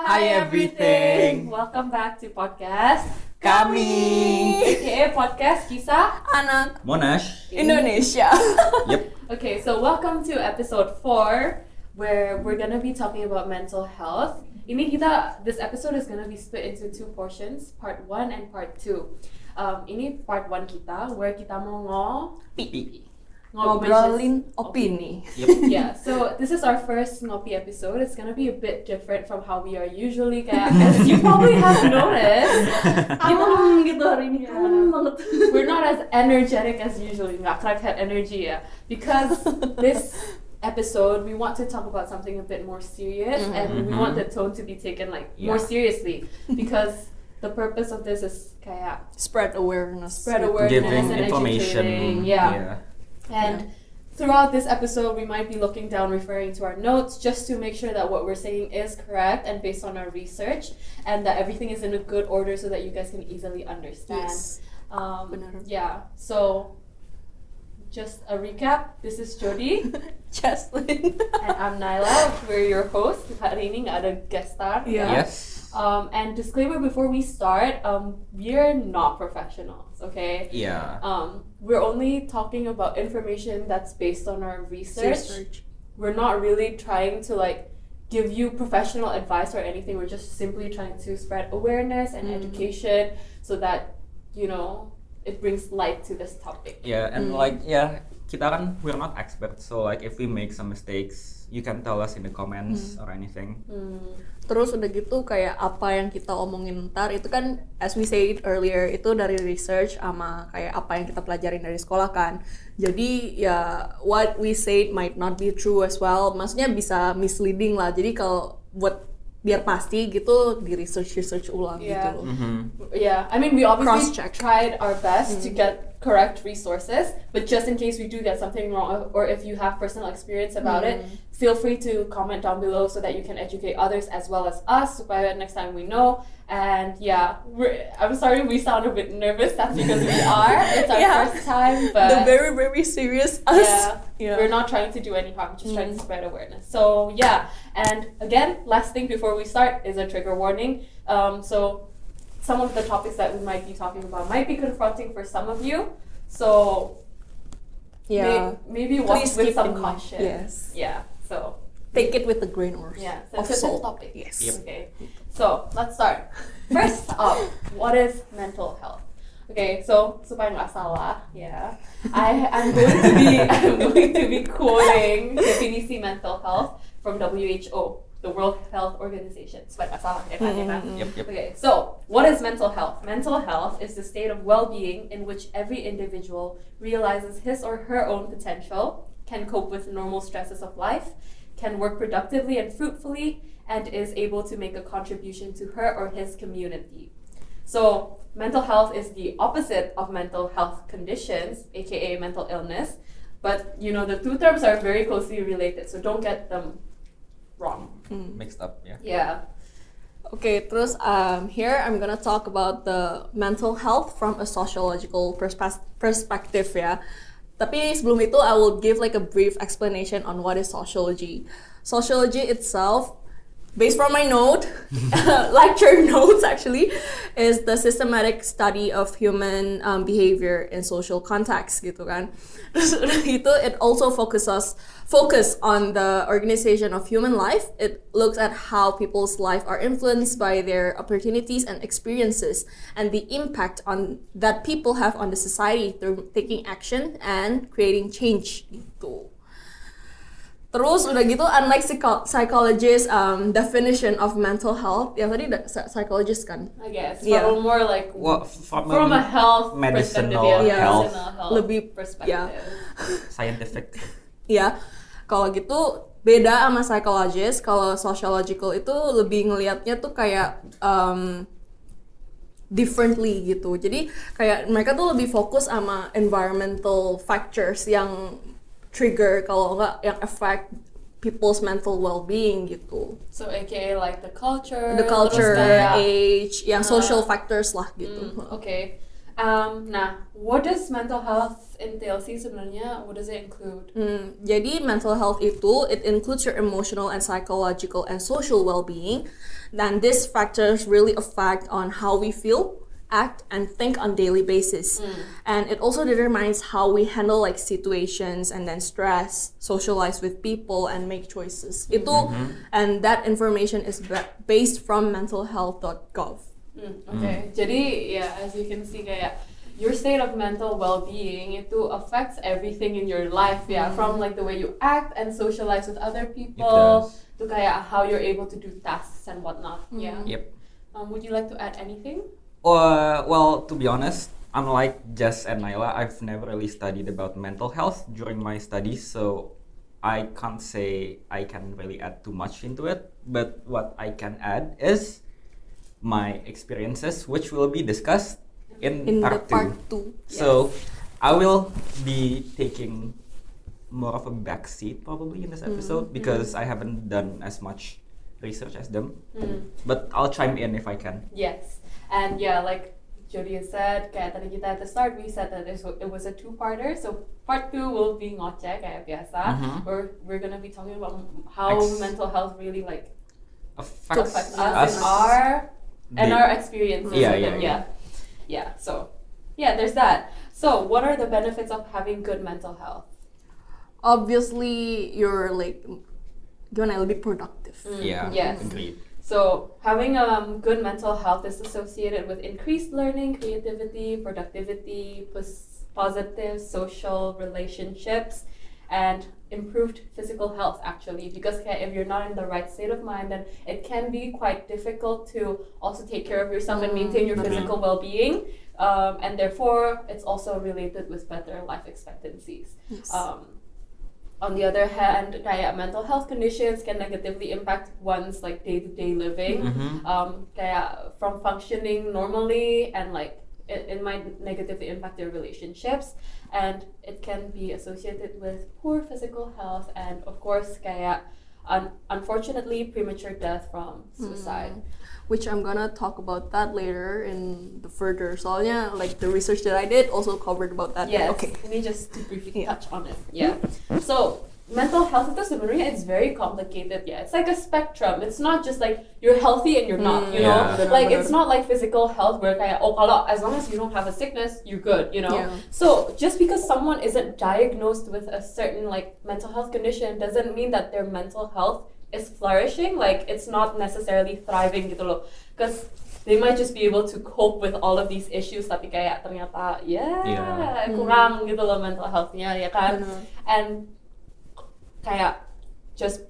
Hi everything. Welcome back to podcast Kami. aka podcast kisah. anak Monash. Indonesia. Yep. Okay, so welcome to episode 4 where we're gonna be talking about mental health. Ini kita this episode is gonna be split into two portions, part 1 and part 2. Um, ini part 1 kita where kita mau ngopi. Ngobrolin opini. Yep. yeah, so this is our first Ngopi episode. It's gonna be a bit different from how we are usually, kayak as you probably have noticed. Kalem gitu hari ini, kalem banget. We're not as energetic as usually, nggak crackhead energy ya. Because this episode, we want to talk about something a bit more serious, and we Mhm. want the tone to be taken like more seriously. Because the purpose of this is kayak Spread awareness. spread awareness Giving and information. educating. Yeah. And throughout this episode, we might be looking down, referring to our notes, just to make sure that what we're saying is correct and based on our research, and that everything is in a good order so that you guys can easily understand. Yes. Um, yeah. So, just a recap. This is Jody, Jaslyn. and I'm Nyla. We're your hosts. Hari ini nggak ada guest star. Yeah. Yes. Um, and disclaimer before we start, um, we're not professionals. Okay. Yeah. Um, we're only talking about information that's based on our research. Research. We're not really trying to like give you professional advice or anything. We're just simply trying to spread awareness and Mm. education so that you know it brings light to this topic. Yeah, and Mm. like yeah, kita kan we're not experts, so like if we make some mistakes, you can tell us in the comments or anything. Hmm. Terus udah gitu kayak apa yang kita omongin ntar itu kan as we said earlier itu dari research sama kayak apa yang kita pelajarin dari sekolah kan. Jadi ya what we said might not be true as well. Maksudnya bisa misleading lah. Jadi kalau buat biar pasti gitu di research research ulang Yeah. gitu loh. Mm-hmm. Yeah, I mean, we obviously Cross-check. tried our best to get correct resources, but just in case we do get something wrong, or if you have personal experience about it, feel free to comment down below so that you can educate others as well as us. Supaya next time we know. And yeah, we're, I'm sorry we sound a bit nervous. That's because we are. It's our Yeah. first time, but The very very serious us. yeah, Yeah. we're not trying to do any harm, just trying to Mm. spread awareness. So yeah, and again, last thing before we start is a trigger warning. Um, so some of the topics that we might be talking about might be confronting for some of you. So Yeah. may- maybe watch Please with keep some in mind. caution. Yes. Yeah. So Take it with a grain or yeah, of sensitive salt. topic. Yes. Yep. Okay. So let's start. First up, what is mental health? Okay, so supaya nggak salah, ya, I I'm going to be I'm going to be quoting definisi mental health from WHO, the World Health Organization. Supaya nggak salah ya kan, ya kan? Yep, yep. Okay, so what is mental health? Mental health is the state of well-being in which every individual realizes his or her own potential, can cope with normal stresses of life, can work productively and fruitfully, and is able to make a contribution to her or his community. So, mental health is the opposite of mental health conditions, aka mental illness. But you know, the two terms are very closely related, so don't get them wrong. Hmm. Mixed up, yeah. Yeah. Okay, terus um, here I'm gonna talk about the mental health from a sociological perspe- perspective ya. Tapi sebelum itu, I will give like a brief explanation on what is sociology. Sociology itself, based from my note, lecture notes actually, is the systematic study of human um, behavior in social context gitu kan. It also focuses focus on the organization of human life. It looks at how people's life are influenced by their opportunities and experiences and the impact on that people have on the society through taking action and creating change gitu. Terus udah gitu, unlike psycho- psychologist um, definition of mental health, yang tadi psychologist kan, I guess. Yeah. But more like Well, from, from a health medicinal perspective, yeah, health, medicinal health lebih- perspective. scientific. ya kalau gitu beda sama psychologist. Kalau sociological itu lebih ngelihatnya tuh kayak um, differently gitu. Jadi kayak mereka tuh lebih fokus sama environmental factors yang trigger kalau enggak yang affect people's mental well-being gitu. So aka like the culture, The culture, kayak, age, yang Uh, social factors lah gitu. mm, okay. Um, nah, what does mental health entail sih sebenarnya? What does it include? Hmm, jadi mental health itu it includes your emotional and psychological and social well-being. Then these factors really affect on how we feel, act, and think on daily basis. Mm. And it also determines how we handle like situations and then stress, socialize with people, and make choices. Itu mm-hmm. and that information is ba- based from mentalhealth.gov. Mm, okay, Oke, jadi ya as you can see kayak your state of mental well-being itu affects everything in your life ya, from like the way you act and socialize with other people to kayak how you're able to do tasks and whatnot. Yeah. Yep. Um, would you like to add anything? Uh, well, to be honest, unlike Jess and Naila, I've never really studied about mental health during my studies, so I can't say I can really add too much into it. But what I can add is my experiences, which will be discussed in, In the part two. part two. So I will be taking more of a backseat probably in this episode because I haven't done as much research as them. Hmm. But I'll chime in if I can. Yes, and yeah, like Jody said, kayak tadi kita at the start we said that this, it was a two-parter. So part two will be ngoceh kayak biasa, Mhm. or we're gonna be talking about how Ex- mental health really like Affects, affects us us and our and our experiences. Yeah, with yeah, yeah. yeah, yeah. So yeah, there's that. So what are the benefits of having good mental health? Obviously, you're like gonna be productive. Yeah, Yes. agreed. So having um, good mental health is associated with increased learning, creativity, productivity, pos- positive social relationships, and improved physical health. Actually, because kayak if you're not in the right state of mind, then it can be quite difficult to also take care of yourself and maintain your Mhm. physical well-being. Um, and therefore, it's also related with better life expectancies. Yes. Um, on the other hand, kayak mental health conditions can negatively impact one's like day-to-day living. Mhm. Um, kayak from functioning normally and like it, it might negatively impact their relationships and it can be associated with poor physical health and of course kayak un- unfortunately premature death from suicide. Which I'm gonna talk about that later in the further. Soalnya like the research that I did also covered about that. Yes. Okay. Let me just to briefly Yeah. touch on it. Yeah. So mental health itu sebenarnya it's very complicated. Yeah. It's like a spectrum. It's not just like you're healthy and you're not. You mm. know, Yeah. like it's not like physical health where kayak oh kalau as long as you don't have a sickness you're good. You know. Yeah. So just because someone isn't diagnosed with a certain like mental health condition doesn't mean that their mental health is flourishing. Like it's not necessarily thriving gitu loh. Because they might just be able to cope with all of these issues tapi kayak ternyata ya Yeah. kurang gitu loh mental healthnya ya kan Benar. and kayak just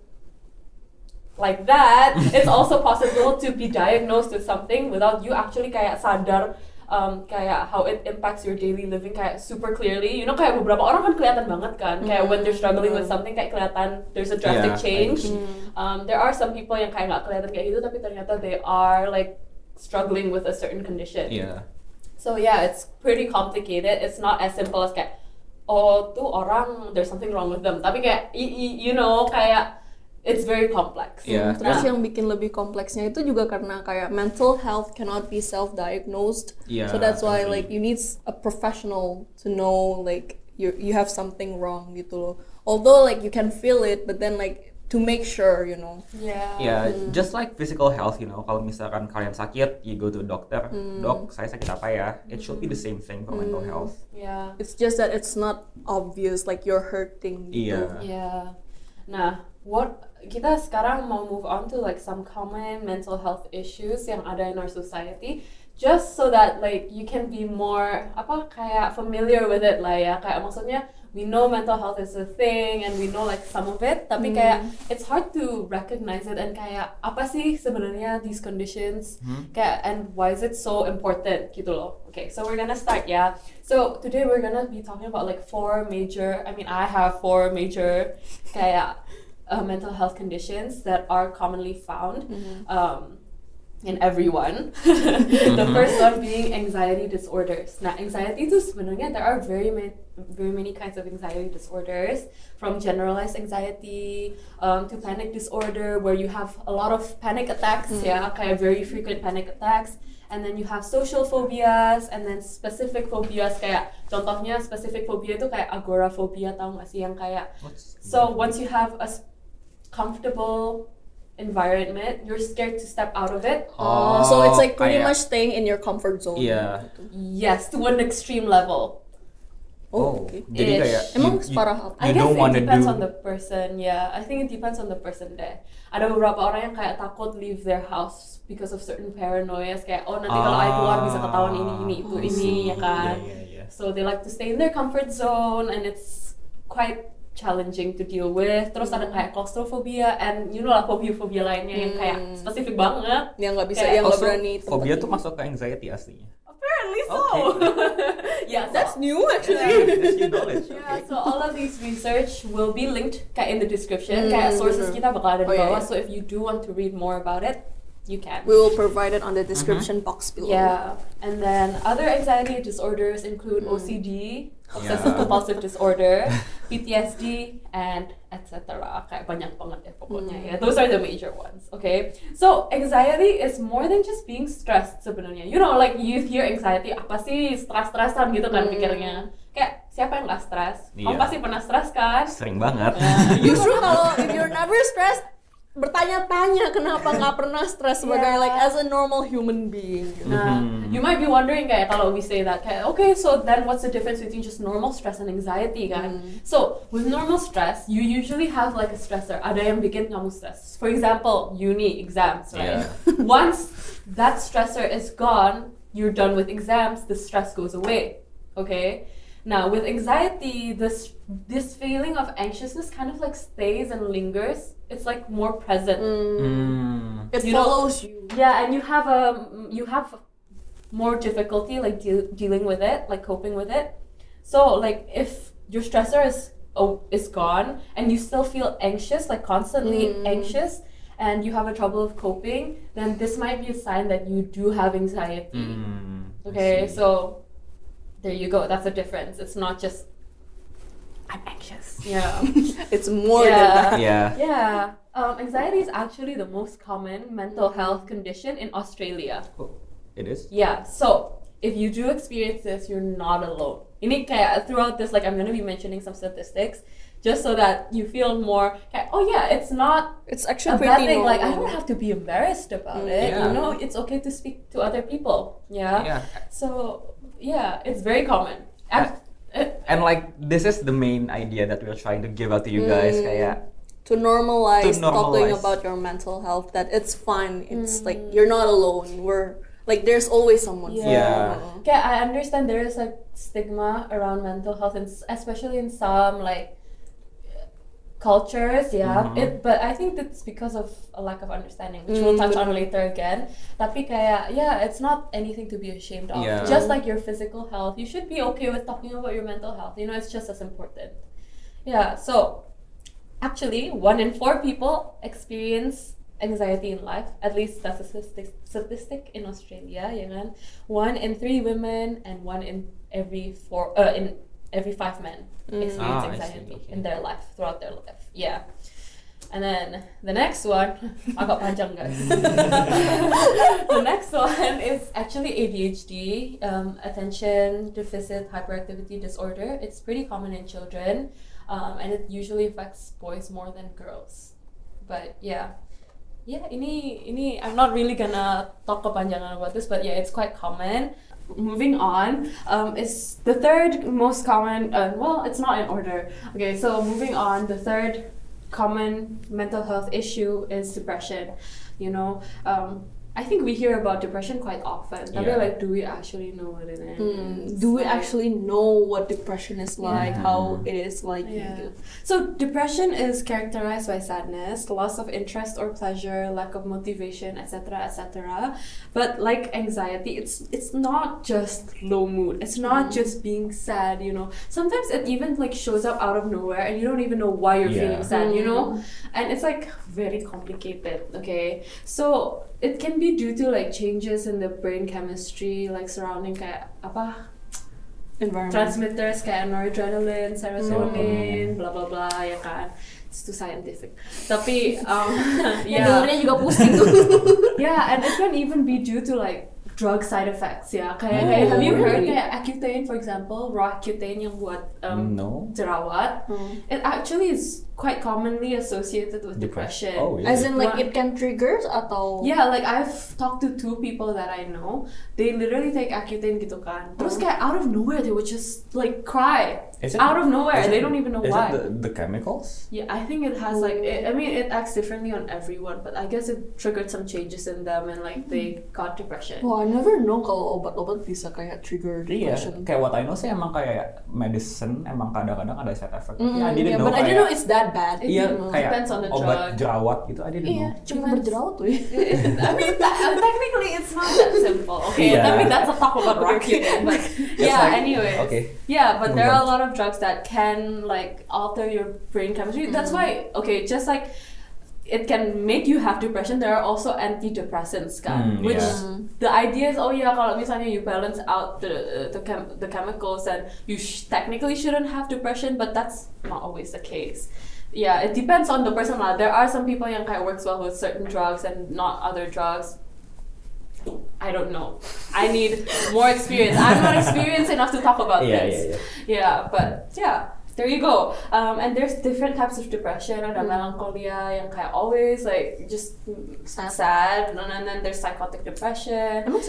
like that it's also possible to be diagnosed with something without you actually kayak sadar um, kayak how it impacts your daily living kayak super clearly you know kayak beberapa orang kan kelihatan banget kan kayak when they're struggling with something kayak kelihatan there's a drastic Yeah, change agree. um, there are some people yang kayak nggak kelihatan kayak gitu tapi ternyata they are like struggling with a certain condition Yeah. So yeah, it's pretty complicated. It's not as simple as kayak oh tuh orang there's something wrong with them. Tapi kayak y- y- you know kayak it's very complex. Yeah. Terus Nah, yang bikin lebih kompleksnya itu juga karena kayak mental health cannot be self-diagnosed. Yeah, so that's why like you need a professional to know like you you have something wrong gitu loh. Although like you can feel it, but then like to make sure, you know. yeah. Ya, just like physical health, you know, kalau misalkan kalian sakit, you go to dokter, dok, saya sakit apa ya? It should be the same thing for mental health. Yeah. It's just that it's not obvious like you're hurting gitu. Iya. Yeah. Nah, what kita sekarang mau move on to like some common mental health issues yang ada in our society. Just so that like you can be more apa kayak familiar with it lah ya. Kayak maksudnya we know mental health is a thing and we know like some of it. Tapi hmm. kayak it's hard to recognize it and kayak apa sih sebenarnya these conditions? Hmm. Kayak and why is it so important? Gitu loh. Okay so we're gonna start yeah so today we're gonna be talking about like four major I mean I have four major kayak uh, mental health conditions that are commonly found um, in everyone. the first one being anxiety disorders. Now, anxiety itu sebenarnya there are very many, very many kinds of anxiety disorders, from generalized anxiety um, to panic disorder, where you have a lot of panic attacks, yeah, kayak very frequent panic attacks, and then you have social phobias, and then specific phobias kayak contohnya specific phobia itu kayak agoraphobia tau gak sih yang kayak What's so once you have a s- comfortable environment, you're scared to step out of it. Oh, so it's like pretty kayak- much staying in your comfort zone. Iya. Yes, to an extreme level. Oh, okay. Jadi Ish. kayak Emang you- you- separah apa? I guess don't it depends do on the person. Yeah, I think it depends on the person there. Ada beberapa orang yang kayak takut leave their house because of certain paranoias kayak oh nanti kalau I keluar bisa ketahuan ini ini itu Ah, ini ya kan. Iya, iya, iya. So they like to stay in their comfort zone and it's quite challenging to deal with. Terus ada kayak claustrophobia and you know lah phobia-phobia lainnya yang kayak Hmm. spesifik banget. Yang nggak bisa, Kayak yang nggak berani. Fobia tempat tuh masuk ke anxiety aslinya. Apparently so. Okay. yeah, so- That's new actually. Yeah, that's new knowledge. Yeah, Okay. so all of these research will be linked kayak in the description. Hmm, kayak sources bener. kita bakal ada di Oh, iya, bawah. iya. So if you do want to read more about it, you can. We will provide it on the description box below. Yeah, and then other anxiety disorders include Hmm. OCD, obsessive Yeah. compulsive disorder, PTSD, and etc. Kayak banyak banget ya pokoknya Hmm. ya. Those are the major ones. Okay, so anxiety is more than just being stressed sebenarnya. You know, like you hear anxiety apa sih stres-stresan gitu kan Hmm. pikirnya. Kayak siapa yang nggak stres? Kamu Iya. pasti pernah stres kan? Sering banget. Justru kalau if you're never stressed, bertanya-tanya kenapa nggak pernah stress sebagai Yeah. like as a normal human being. gitu. Nah, Mhm. you might be wondering kayak kalau we say that kayak okay, so then what's the difference between just normal stress and anxiety kan? Hmm. So with normal stress, you usually have like a stressor. Ada yang bikin kamu stress. For example, uni exams, right? Once that stressor is gone, you're done with exams. The stress goes away. Okay. Now with anxiety, this this feeling of anxiousness kind of like stays and lingers. It's like more present. Mm. It You know- follows you. Yeah, and you have a you have more difficulty like deal dealing with it, like coping with it. So like if your stressor is oh is gone and you still feel anxious, like constantly Mm. anxious, and you have a trouble of coping, then this might be a sign that you do have anxiety. I Okay, so there you go. That's a difference. It's not just I'm anxious. Yeah. It's more Yeah. than that. yeah. yeah. Um, anxiety is actually the most common mental health condition in Australia. Oh, it is. Yeah, so if you do experience this, you're not alone. Ini kayak throughout this, like I'm gonna be mentioning some statistics, just so that you feel more. Kayak, oh yeah, it's not It's actually a actually bad pretty thing. Like I don't have to be embarrassed about Mm, it. You know, it's okay to speak to other people. Yeah. Yeah. So yeah, it's very common. Ac- And like this is the main idea that we're trying to give out to you guys Mm. kayak to normalize, To talking about your mental health that it's fine it's Mm. like you're not alone we're like there's always someone for Yeah. you. Okay, I understand there is a stigma around mental health, and especially in some like cultures, yeah. Mhm. It, but I think that's because of a lack of understanding, which we'll Mm, touch on later again. Tapi kayak, yeah, it's not anything to be ashamed of. Yeah. Just like your physical health, you should be okay with talking about your mental health. You know, it's just as important. Yeah. So, actually, one in four people experience anxiety in life. At least that's a statistic, statistic in Australia. Ya kan? One in three women and one in every four uh, in every five men Mm. experience Ah, anxiety okay. in their life throughout their life. Yeah. And then the next one, agak panjang guys. the next one is actually ADHD, um, attention deficit hyperactivity disorder. It's pretty common in children, um, and it usually affects boys more than girls. But yeah, yeah, ini ini I'm not really gonna talk kepanjangan about this, but yeah, it's quite common. Moving on, um, is the third most common. Uh, well, it's not in order. Okay, so moving on, the third common mental health issue is depression. You know, um, I think we hear about depression quite often. Tapi Yeah. like, do we actually know what it is? Hmm. Do we Like- actually know what depression is like? Yeah. How it is like? Yeah. So depression is characterized by sadness, loss of interest or pleasure, lack of motivation, etc., etc. But like anxiety, it's it's not just low mood. It's not Mm. just being sad. You know, sometimes it even like shows up out of nowhere, and you don't even know why you're feeling Yeah. sad. You know, Mm. and it's like very complicated. Okay, so it can be due to like changes in the brain chemistry, like surrounding kayak apa Environment. transmitters kayak noradrenaline, serotonin, blah blah blah, ya kan. It's too scientific. Tapi um, Ya, yeah, dengernya juga pusing tuh. yeah, and it can even be due to like drug side effects ya. Kayak, kayak have you heard really? kayak Accutane for example, raw Accutane yang buat um, no. jerawat. It actually is quite commonly associated with depression. Oh, yeah. As in like Wha- it can trigger atau Yeah, like I've talked to two people that I know. They literally take Accutane gitu kan. Terus kayak out of nowhere they would just like cry. Is it- out of nowhere. is They it- don't even know is why. it the, the chemicals? Yeah, I think it has like it, I mean it acts differently on everyone, but I guess it triggered some changes in them and like they got depression. Wah, I never know kalau obat-obat bisa kayak trigger Iya, depression. kayak what I know sih emang kayak medicine emang kadang-kadang ada side effect. Mm, I didn't yeah, know but I didn't kayak- know it's that bad. Iya, It kayak depends on the obat drug. jerawat gitu, I didn't Iya, know. cuma berjerawat tuh ya. I mean, that, uh, technically, it's not that simple. Okay, Yeah. I mean that's a talk about Okay. Roaccutane, but yeah. like- anyway, okay. Yeah, but there are a lot of drugs that can like alter your brain chemistry. That's mm-hmm. why okay, just like it can make you have depression. There are also antidepressants, kan? Mm, which yeah. the idea is oh yeah, kalau misalnya you balance out the the, chem- the chemicals and you sh- technically shouldn't have depression, but that's not always the case. Yeah, it depends on the person lah. There are some people yang kind of works well with certain drugs and not other drugs. I don't know. I need more experience. I'm not experienced enough to talk about Yeah, this. yeah, yeah. Yeah, but yeah, there you go. Um, and there's different types of depression. Ada melancholia yang kayak always like just Sad. sad, and then, then there's psychotic depression. Emang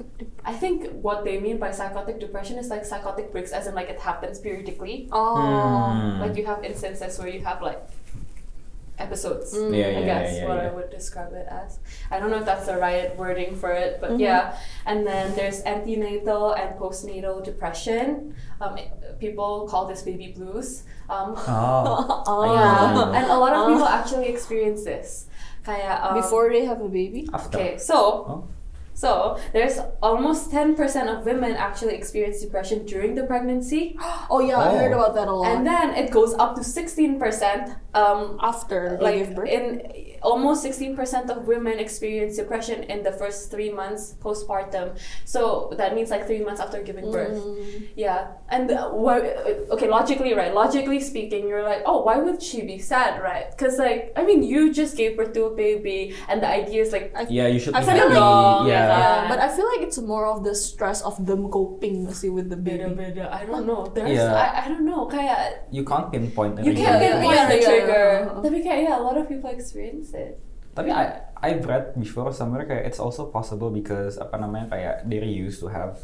psychotic I think what they mean by psychotic depression is like psychotic breaks, as in like it happens periodically. Oh. Hmm. Like you have instances where you have like episodes. Mm. Yeah, yeah, I guess yeah, what yeah. I would describe it as. I don't know if that's the right wording for it, but Mhm. yeah. And then there's antenatal and postnatal depression. Um, it- people call this baby blues. Um, Oh. Oh. yeah, and a lot of Oh. people actually experience this. Kaya, um, Before they have a baby? After. Okay, so Oh. So there's almost ten percent of women actually experience depression during the pregnancy, Oh yeah, I Oh. heard about that a lot. and then it goes up to sixteen percent um, after like birth? in almost 16% of women experience depression in the first three months postpartum so that means like three months after giving birth Mm. yeah and uh, why, okay logically right logically speaking you're like oh why would she be sad right because like i mean you just gave birth to a baby and the idea is like Yeah, you should I be feel happy. like- yeah. Yeah. Yeah, but I feel like it's more of the stress of them coping nggak sih with the baby. beda-beda i don't know there's Yeah. I, I don't know kayak You can't pinpoint you can't Yeah, pinpoint yeah, the yeah, trigger yeah. tapi kayak yeah a lot of people experience it Tapi I I've read before somewhere kayak it's also possible because apa namanya kayak they're used to have,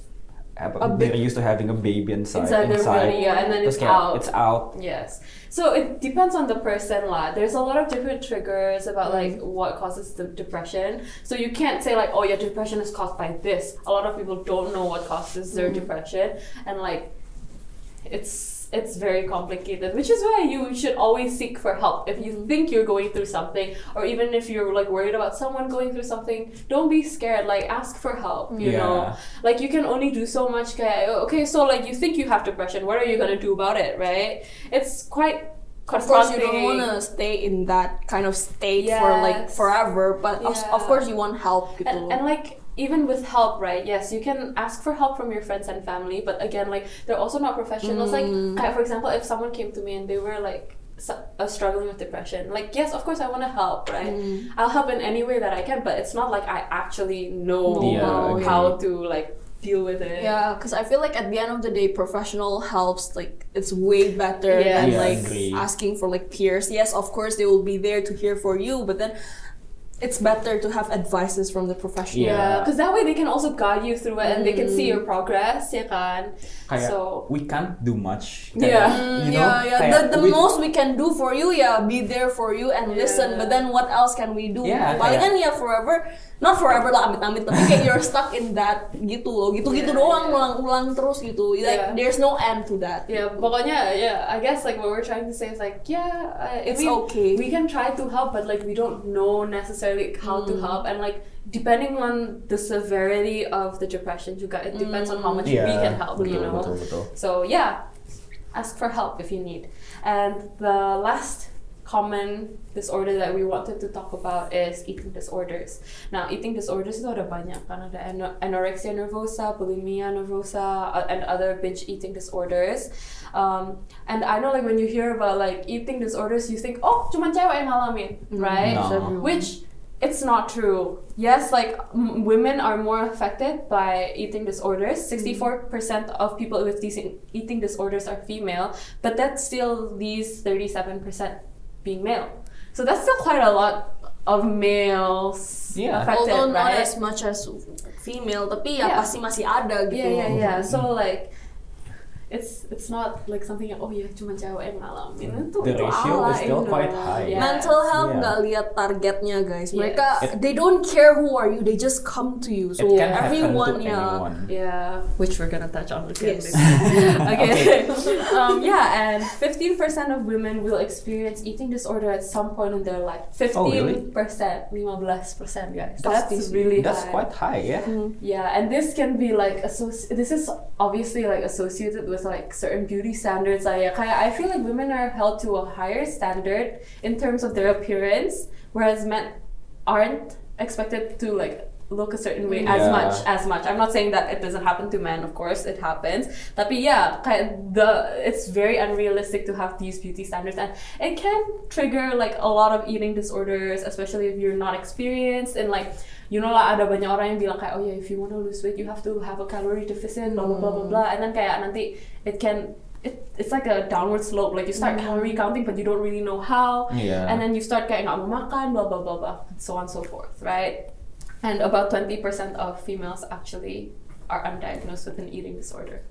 A they're used to having a baby inside inside their body yeah and then it's out It's out. Yes. So it depends on the person lah. There's a lot of different triggers about like mm. what causes the depression. So you can't say like, oh, your depression is caused by this. A lot of people don't know what causes their mm. depression, and like, it's it's very complicated. Which is why you should always seek for help if you mm-hmm. think you're going through something, or even if you're like worried about someone going through something. Don't be scared. Like ask for help. You know like you can only do so much okay so like you think you have depression what are you gonna do about it right it's quite Of course, you don't want to stay in that kind of state for like forever, but of, of course you want help gitu. and, and like even with help right yes you can ask for help from your friends and family but again like they're also not professionals like Mm. kaya, for example if someone came to me and they were like su- uh, struggling with depression like yes of course i want to help right Mm. i'll help in any way that i can but it's not like i actually know Yeah, how agree. to like deal with it Yeah, because I feel like at the end of the day, professional helps. Like it's way better Yeah. than Yeah, like asking for like peers. Yes, of course they will be there to hear for you, but then it's better to have advices from the professional. Yeah. Yeah, because that way they can also guide you through it and they can see your progress, ya kan? Kayak So we can't do much. Yeah. Mm, you know, yeah, yeah. kayak The, the we- most we can do for you, yeah, be there for you and Yeah. listen. But then what else can we do? Yeah, Palingan kayak- ya forever, not forever lah, amit-amit. Tapi kayak you're stuck in that gitu loh, gitu-gitu Yeah, doang, yeah. ulang-ulang terus gitu. Like Yeah. there's no end to that. yeah, pokoknya yeah, I guess like what we're trying to say is like yeah, uh, It's we, okay. We can try to help, but like we don't know necessarily how to Mm. help and like depending on the severity of the depression juga, it depends on how much we can help, betul, you know. betul, betul. So yeah, ask for help if you need. And the last common disorder that we wanted to talk about is eating disorders. Now, eating disorders itu ada banyak kan ada anorexia nervosa, bulimia nervosa, uh, and other binge eating disorders. Um, and I know like when you hear about like eating disorders, you think oh cuma cewek yang ngalamin, right? No. Which it's not true. Yes, like m- women are more affected by eating disorders. Mm. Sixty-four percent of people with these eating disorders are female, but that still leaves thirty-seven percent being male. So that's still quite a lot of males Yeah. affected, Although not as much as female, tapi ya Yeah. pasti masih ada gitu. yeah, yeah, yeah. So mm-hmm. like, it's it's not like something yang oh ya cuma cewek yang ngalamin itu The itu ratio is still you quite know. high. Yes. Mental health Yeah. nggak lihat targetnya guys. Yes. Mereka It- they don't care who are you, they just come to you. So it can everyone to ya. anyone. Yeah. Which we're gonna touch on again. Yes. later. okay. um, yeah, and 15% of women will experience eating disorder at some point in their life. 15%, Oh, really? 15%, guys. Pasti That's really That's high. quite high, yeah. Hmm. Yeah, and this can be like associ- this is obviously like associated with like certain beauty standards. Like I feel like women are held to a higher standard in terms of their appearance, whereas men aren't expected to like look a certain way as much as much. I'm not saying that it doesn't happen to men, of course it happens. Tapi yeah, the it's very unrealistic to have these beauty standards. And it can trigger like a lot of eating disorders, especially if you're not experienced. And like you know lah ada banyak orang yang bilang kayak oh yeah if you want to lose weight you have to have a calorie deficit blah blah blah blah blah. And then kayak nanti it can it, it's like a downward slope. Like you start mm-hmm. calorie counting but you don't really know how. Yeah. and then you start kayak nggak mau makan blah blah blah blah and so on and so forth right and about 20% of females actually are undiagnosed with an eating disorder.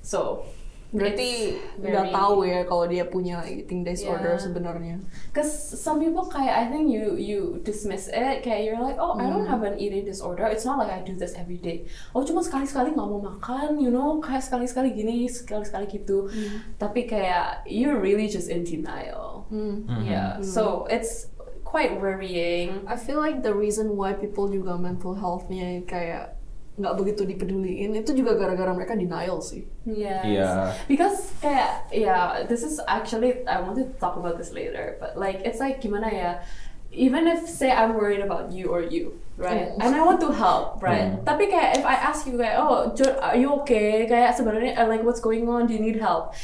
So Berarti nggak tahu ya kalau dia punya eating disorder Yeah. sebenarnya. Cause some people kayak I think you you dismiss it kayak you're like oh I don't have an eating disorder. It's not like I do this every day. Oh cuma sekali sekali nggak mau makan you know kayak sekali sekali gini sekali sekali gitu tapi kayak you're really just in denial. Hmm. yeah. So it's quite worrying I feel like the reason why people juga mental health-nya kayak nggak begitu dipeduliin itu juga gara-gara mereka denial sih. Yes. Yeah. Because kayak yeah, this is actually I want to talk about this later, but like it's like gimana ya? Even if say I'm worried about you or you, right? Mm. And I want to help, right? Mm. Tapi kayak if I ask you kayak oh, are you okay? Kayak sebenarnya uh, like what's going on? Do you need help?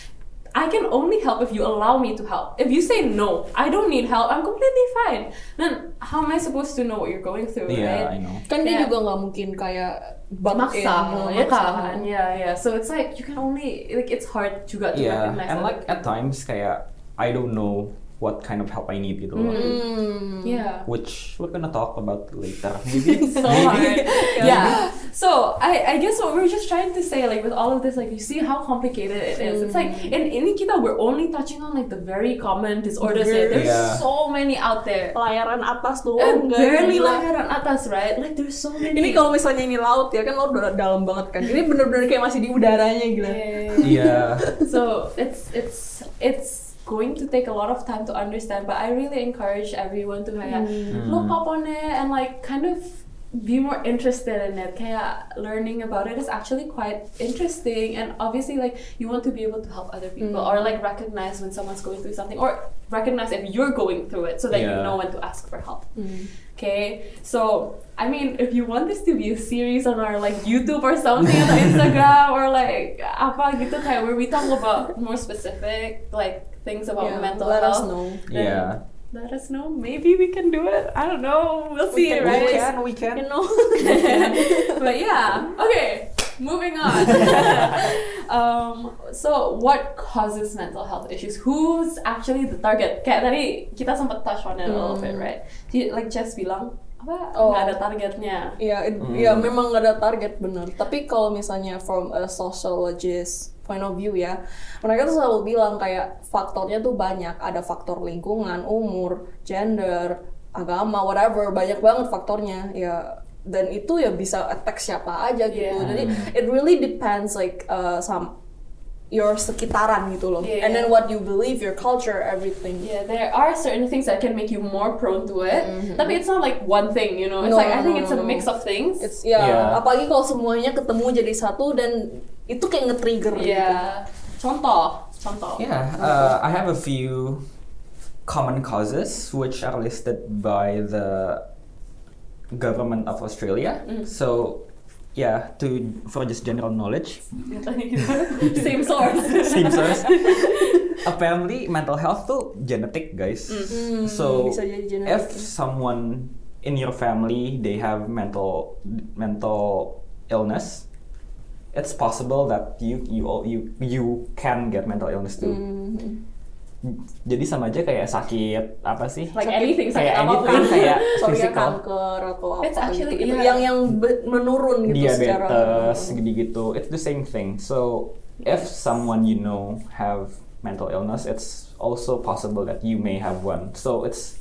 I can only help if you allow me to help. If you say no, I don't need help, I'm completely fine. Then how am I supposed to know what you're going through, Yeah, I right? know. Kan dia Yeah. juga nggak mungkin kayak maksa, ya maksa. kan? Yeah, yeah. So it's like you can only like it's hard juga to Yeah, recognize. and like at times kayak I don't know what kind of help I need gitu loh. Hmm. Yeah. Which we're gonna talk about later, maybe. so maybe. hard. yeah. So I, I guess what we're just trying to say, like with all of this, like you see how complicated it is. It's like in in kita we're only touching on like the very common disorders. Very- There's Yeah. so many out there. Layaran atas And doang guys. barely layaran atas, right? Like there's so many. Ini kalau misalnya ini laut ya kan laut udah dalam banget kan. Ini bener-bener kayak masih di udaranya gila. Yeah. yeah. so it's it's it's going to take a lot of time to understand but i really encourage everyone to kayak mm. look up on it and like kind of be more interested in it. Kayak learning about it is actually quite interesting and obviously like you want to be able to help other people or like mm. recognize when someone's going through something or recognize if you're going through it so that you know when to ask for help. Mm. Okay, so I mean, if you want this to be a series on our like YouTube or something on Instagram or like apa gitu kayak where we talk about more specific like things about Yeah, mental let us health. know. then Yeah. Let us know. Maybe we can do it. I don't know. We'll see, can right? always- we can. You know. but yeah, okay. Moving on. um, so what causes mental health issues? Who's actually the target? Kayak tadi kita sempat touch on it a little bit, right? Di- Like Jess bilang apa? Oh. Nggak ada targetnya. Iya, it- Hmm. ya memang nggak ada target bener. Tapi kalau misalnya from a sociologist point of view ya, mereka tuh selalu bilang kayak faktornya tuh banyak. Ada faktor lingkungan, umur, gender, agama, whatever, banyak banget faktornya. Ya dan itu ya bisa attack siapa aja gitu. Yeah. Jadi it really depends like uh, some your sekitaran gitu loh. Yeah. And then what you believe, your culture, everything. Yeah, there are certain things that can make you more prone to it. Tapi it's not like one thing, you know. It's. No, like I no, think no, it's no, a no. mix of things. It's ya, Yeah. apalagi kalau semuanya ketemu jadi satu dan itu kayak nge-trigger gitu. yeah. Contoh, contoh. Yeah, uh, I have a few common causes which are listed by the government of Australia. So, yeah, to for just general knowledge, Same source. same source. Apparently, mental health tuh genetic, guys. So, bisa jadi if genetic. someone in your family they have mental mental illness, it's possible that you you all- you you can get mental illness too. Mm-hmm. Jadi sama aja kayak sakit apa sih? Like anything, sakit kayak apa pun. anything kayak Sorry ya physical. kanker atau apa It's actually- gitu, yeah. yang yang menurun gitu secara diabetes gitu-gitu it's the same thing so if someone you know have mental illness it's also possible that you may have one so it's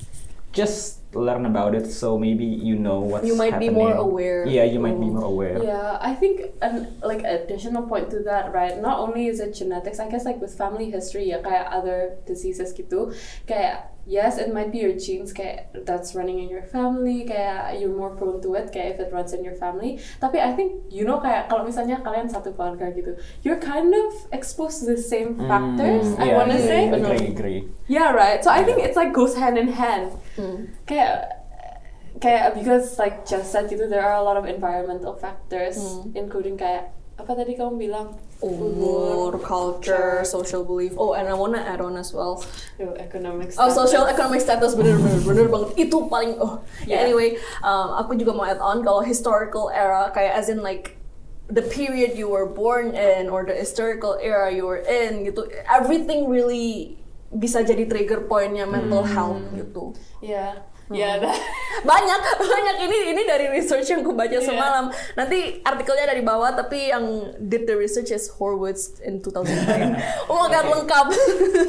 just learn about it so maybe you know what's You might be happening. more aware. yeah you might be Mm. more aware Yeah, I think an like additional point to that, right? Not only is it genetics, I guess like with family history, ya kayak other diseases gitu, kayak yes, it might be your genes kayak that's running in your family, kayak you're more prone to it, kayak if it runs in your family. Tapi I think you know kayak kalau misalnya kalian satu keluarga gitu, you're kind of exposed to the same factors. Mm, I yeah, wanna yeah, say. agree agree Yeah, right. So I think it's like goes hand in hand. Hmm. Kayak kayak because like just said gitu there are a lot of environmental factors Hmm. including kayak apa tadi kamu bilang umur, culture, social belief. Oh, and I wanna add on as well. Yo, economics Oh, social economic status bener bener bener banget itu paling oh. Yeah. Anyway, um, aku juga mau add on kalau historical era kayak as in like the period you were born in or the historical era you were in gitu. Everything really bisa jadi trigger pointnya mental health gitu. yeah Hmm. yeah that, banyak banyak. Ini ini dari research yang aku baca Iya. semalam. Nanti artikelnya dari bawah tapi yang did the research is Horwitz in 2009 oh my god Okay. lengkap.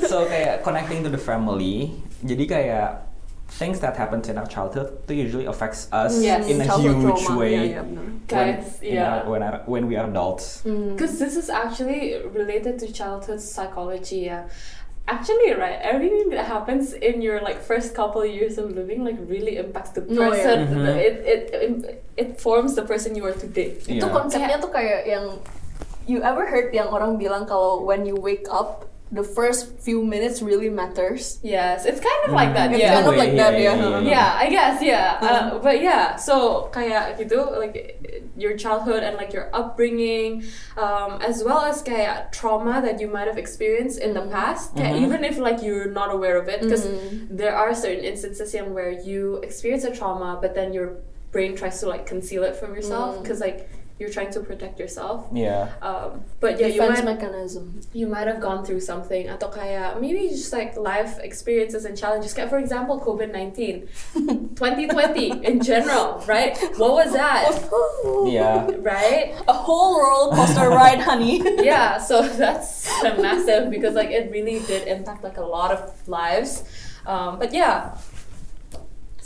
So kayak connecting to the family. Jadi kayak things that happens in our childhood itu usually affects us Yes, in a childhood huge trauma. way. Yeah, yeah, when, Guys, in yeah. our- when, our- when we are adults. Because this is actually related to childhood psychology yeah actually right everything that happens in your like first couple years of living like really impacts the Oh, yeah. person Mhm. it, it it it forms the person you are today itu konsepnya tuh kayak yang you ever heard yang orang bilang kalau when you wake up the first few minutes really matters yes it's kind of like that Mhm. It's yeah kind of like that, yeah. yeah i guess yeah uh, Hmm. but yeah so kayak gitu like your childhood and like your upbringing um, as well as kayak trauma that you might have experienced in the past kayak Mhm. even if like you're not aware of it because Mhm. there are certain instances yang where you experience a trauma but then your brain tries to like conceal it from yourself Mm. because like you're trying to protect yourself. Yeah. Um, but yeah you defense might mechanism. you might have gone through something. Atau kayak maybe just like life experiences and challenges. Kayak for example COVID-19 2020 in general right? What was that? Yeah. Right? A whole roller coaster ride honey. Yeah so that's massive because like it really did impact like a lot of lives. Um, but yeah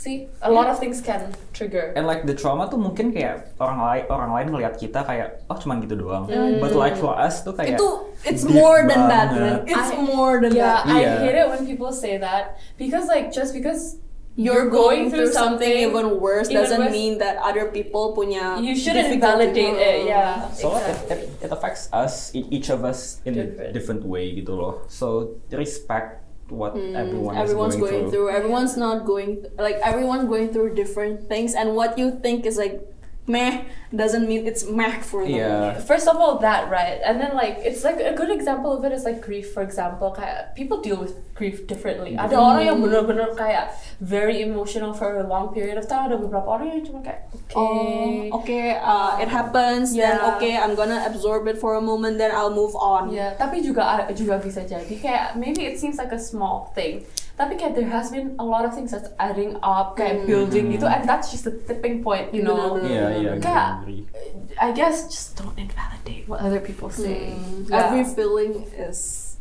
see a lot of things can trigger And like the trauma tuh mungkin kayak orang lain orang lain ngelihat kita kayak oh cuman gitu doang. Hmm. But like for us tuh kayak itu it's more than that banget. man it's I- more than yeah that I Yeah. hate it when people say that because like just because you're going through something even worse even doesn't worse, mean that other people punya you shouldn't validate it yeah So it, exactly. it, it affects us, e- each of us in a Different. different way gitu loh. So respect what everyone is Mm, everyone's going, going, through. Everyone's not going like everyone's going through different things, and what you think is like meh doesn't mean it's meh for them. Yeah. First of all, that right, and then like it's like a good example of it is like grief, for example. Kayak people deal with grief differently. Ada Mm. orang yang benar-benar kayak very emotional for a long period of time. Ada beberapa orang yang cuma kayak okay, Oh, okay. Uh, it happens. Then okay, I'm gonna absorb it for a moment. Then I'll move on. Ya, tapi juga juga bisa jadi kayak maybe it seems like a small thing. Tapi kayak there has been a lot of things that's adding up, kayak Mm. building gitu, and that's just the tipping point, you know. Benar-benar. Yeah, yeah, Kayak, agree, agree. I guess just don't invalidate what other people say. Mm, Yeah. Every feeling is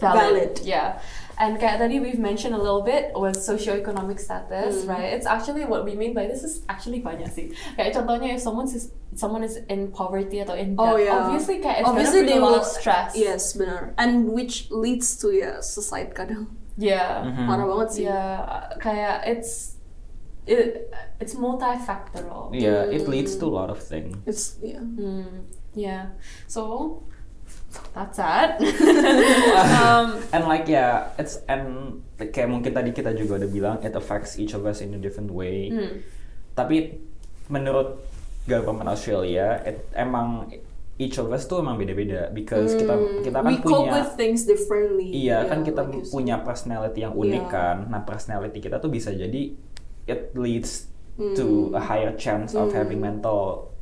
valid. Valid. Yeah. And kayak tadi we've mentioned a little bit with socioeconomic Mm. status, right? It's actually what we mean by this is actually banyak sih. Kayak contohnya if someone is someone is in poverty atau in debt, Oh, yeah. obviously kayak it's obviously gonna they bring a will of stress. Yes, benar. And which leads to ya suicide kadang. Yeah. Mhm. Parah banget sih. Yeah. Kayak it's it it's multifactorial. Yeah, it leads to a lot of things. It's yeah. Mm, yeah. So that's that. um, And like yeah, it's and like, kayak mungkin tadi kita juga udah bilang it affects each of us in a different way. mm, Tapi menurut government Australia, it, emang each of us tuh emang beda-beda because kita kita kan Hmm. we cope punya with things differently. Iya kan kita like punya personality yang unik Iya. kan. Nah personality kita tuh bisa jadi it leads to a higher chance of Hmm. having mental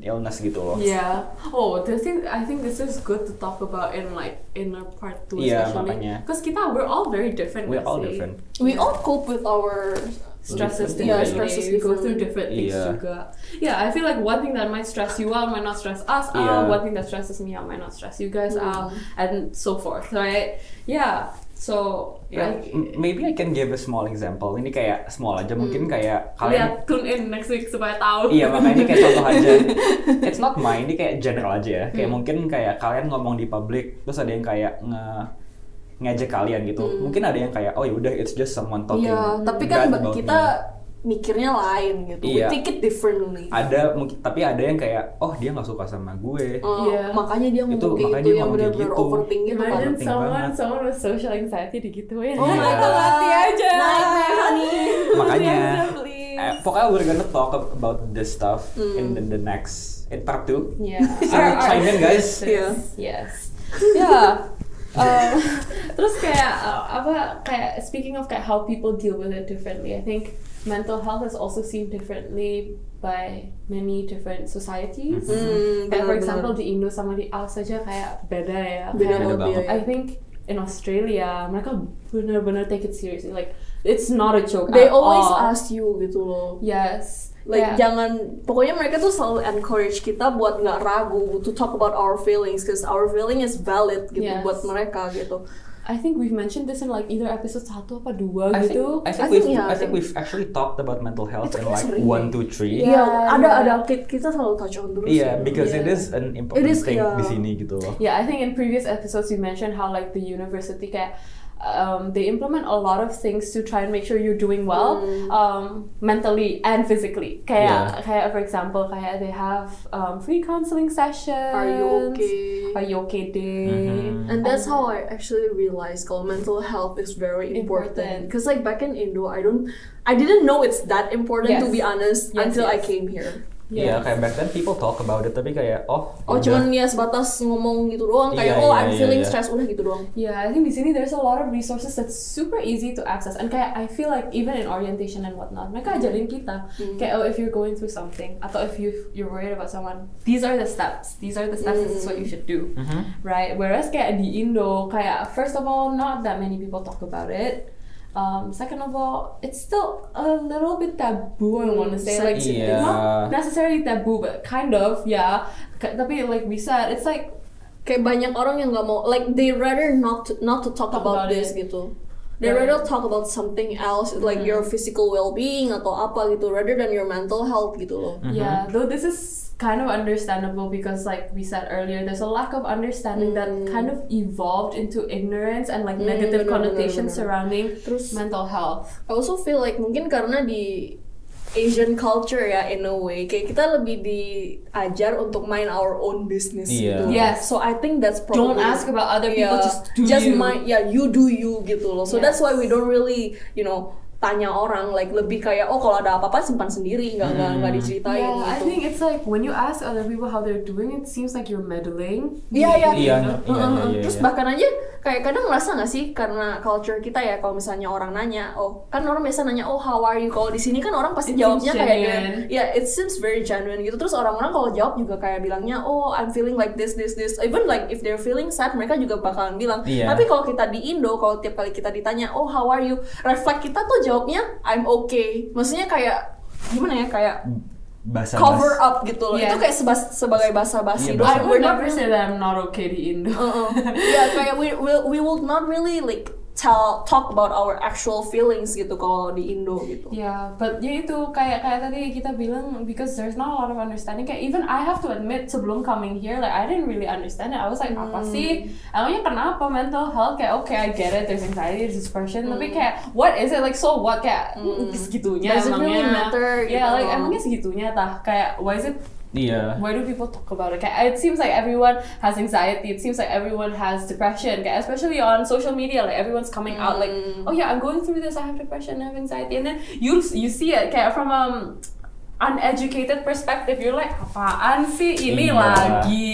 illness gitu loh. Yeah. Oh, the thing I think this is good to talk about in like in a part two Iya, especially makanya. because kita we're all very different. We're all different. we all cope with our Stresses differently. Yeah, stresses we go through different things Iya. juga. Yeah, I feel like one thing that might stress you out might not stress us out. One thing that stresses me out might not stress you guys Mm. out, and so forth, right? Yeah. So Yeah, I- maybe I can give a small example. Ini kayak small aja, mungkin kayak kalian lihat tune in next week supaya tahu. Iya makanya ini kayak contoh aja. It's not mine, ini kayak general aja ya. Kayak Hmm. mungkin kayak kalian ngomong di publik, terus ada yang kayak nge ngejek kalian gitu. Mungkin ada yang kayak oh ya udah it's just someone talking. Iya, tapi kan kita me. mikirnya lain gitu. Iya. We take it differently. ada mungkin tapi ada yang kayak oh dia nggak suka sama gue. Uh, Iya. Makanya dia ngomong Itu, kayak makanya gitu dia yang benar-benar gitu. overthink gitu kan. Imagine penting someone banget. someone with social anxiety digituin. Oh my Iya. god, Mati aja. Nightmare, honey. Makanya Yes, please. eh, pokoknya we're gonna talk about this stuff Hmm. in the, the next in part 2. Yeah. So chime in guys. Iya. Yes. Yeah. Um, terus kayak uh, apa kayak speaking of kayak how people deal with it differently, I think mental health is also seen differently by many different societies. Hmm, Kayak for benar-benar. example di Indo sama di Aus aja kayak beda ya. Beda Kayak, banget banget. I think in Australia mereka benar-benar take it seriously. Like it's not a joke. They at always all. ask you gitu loh. Yes. Like Kayak- jangan pokoknya mereka tuh selalu encourage kita buat nggak ragu to talk about our feelings because our feeling is valid gitu Yes. buat mereka gitu. I think we've mentioned this in like either episode satu apa dua I think, gitu. I think I we've think, yeah, I think we've actually talked about mental health in like sering one, two, three. Iya, Yeah, ada yeah. ada kita, kita selalu touch on terus. Iya, ya. because it Yeah. is an important It is, thing yeah. di sini gitu loh. Yeah, I think in previous episodes we mentioned how like the university kayak um, they implement a lot of things to try and make sure you're doing well Mm. um, mentally and physically. Kayak Yeah. kayak for example kayak they have um, free counseling sessions. Are you okay? Are you okay day? Mhm. And that's how I actually realized kalau mental health is very important. Important. Because like back in Indo, I don't, I didn't know it's that important to be honest Yes, until I came here. Iya, kayak back then people talk about it tapi kayak oh Oh udah. cuman ya sebatas ngomong gitu doang kayak Iya, oh iya, I'm iya, feeling iya. stressed udah gitu doang. Yeah, I think di sini there's a lot of resources that's super easy to access. And kayak I feel like even in orientation and whatnot, mereka ajarin kita kayak oh if you're going through something atau if you you're worried about someone, these are the steps. These are the steps. This is what you should do, Mhm. right? Whereas kayak di Indo, kayak first of all, not that many people talk about it. Um, second of all, it's still a little bit taboo. I want to say like sensitive. not necessarily taboo, but kind of yeah. Ka- Tapi like we said, it's like Kayak banyak orang yang nggak mau like they rather not to, not to talk, Talk about, about this it. gitu. They Right. rather talk about something else like your physical well-being atau apa gitu rather than your mental health gitu loh. Yeah, though this is kind of understandable because, like we said earlier, there's a lack of understanding that kind of evolved into ignorance and like Mm, negative benar, benar, connotations benar. surrounding Terus- mental health. I also feel like mungkin karena di Asian culture ya in a way kayak kita lebih diajar untuk mind our own business Iya. gitu. Yes. So I think that's probably Don't ask about other people, Yeah, just do just you. mind yeah you do you gitu loh. So that's why we don't really you know tanya orang like lebih kayak oh kalau ada apa-apa simpan sendiri nggak nggak nggak diceritain yeah, gitu. I think it's like when you ask other people how they're doing, it seems like you're meddling. Iya iya. Iya, iya, Heeh, iya, iya, Terus bahkan aja kayak kadang ngerasa nggak sih karena culture kita ya kalau misalnya orang nanya, oh kan orang biasa nanya oh how are you? Kalau di sini kan orang pasti It jawabnya kayak dengan- ya it seems very genuine gitu. Terus orang-orang kalau jawab juga kayak bilangnya oh I'm feeling like this this this. Even like if they're feeling sad mereka juga bakalan bilang. Iya. Tapi kalau kita di Indo kalau tiap kali kita ditanya oh how are you? Refleks kita tuh jawabnya I'm okay. Maksudnya kayak gimana ya kayak Bahasa cover up gitu loh. Iya. Itu kayak sebas- sebagai bahasa basi doang. I bahasa- would never say that I'm not okay di Indo. Uh-uh. yeah, kayak we, we we will not really like tell talk about our actual feelings gitu kalau di Indo gitu. Yeah, but ya itu kayak kayak tadi kita bilang because there's not a lot of understanding. Kayak even I have to admit sebelum coming here, like I didn't really understand it. I was like apa sih? Emangnya kenapa mental health? Kayak okay, I get it. There's anxiety, there's depression. Tapi kayak what is it? Like so what? Kayak mm, segitunya Does it really matter, Yeah, gitu like emangnya segitunya tah? Kayak why is it Iya. why do people talk about it? It seems like everyone has anxiety. It seems like everyone has depression. Especially on social media, like everyone's coming out like, oh yeah, I'm going through this. I have depression. I have anxiety. And then you you see it kayak from um uneducated perspective. You're like apaan sih ini Iya. lagi?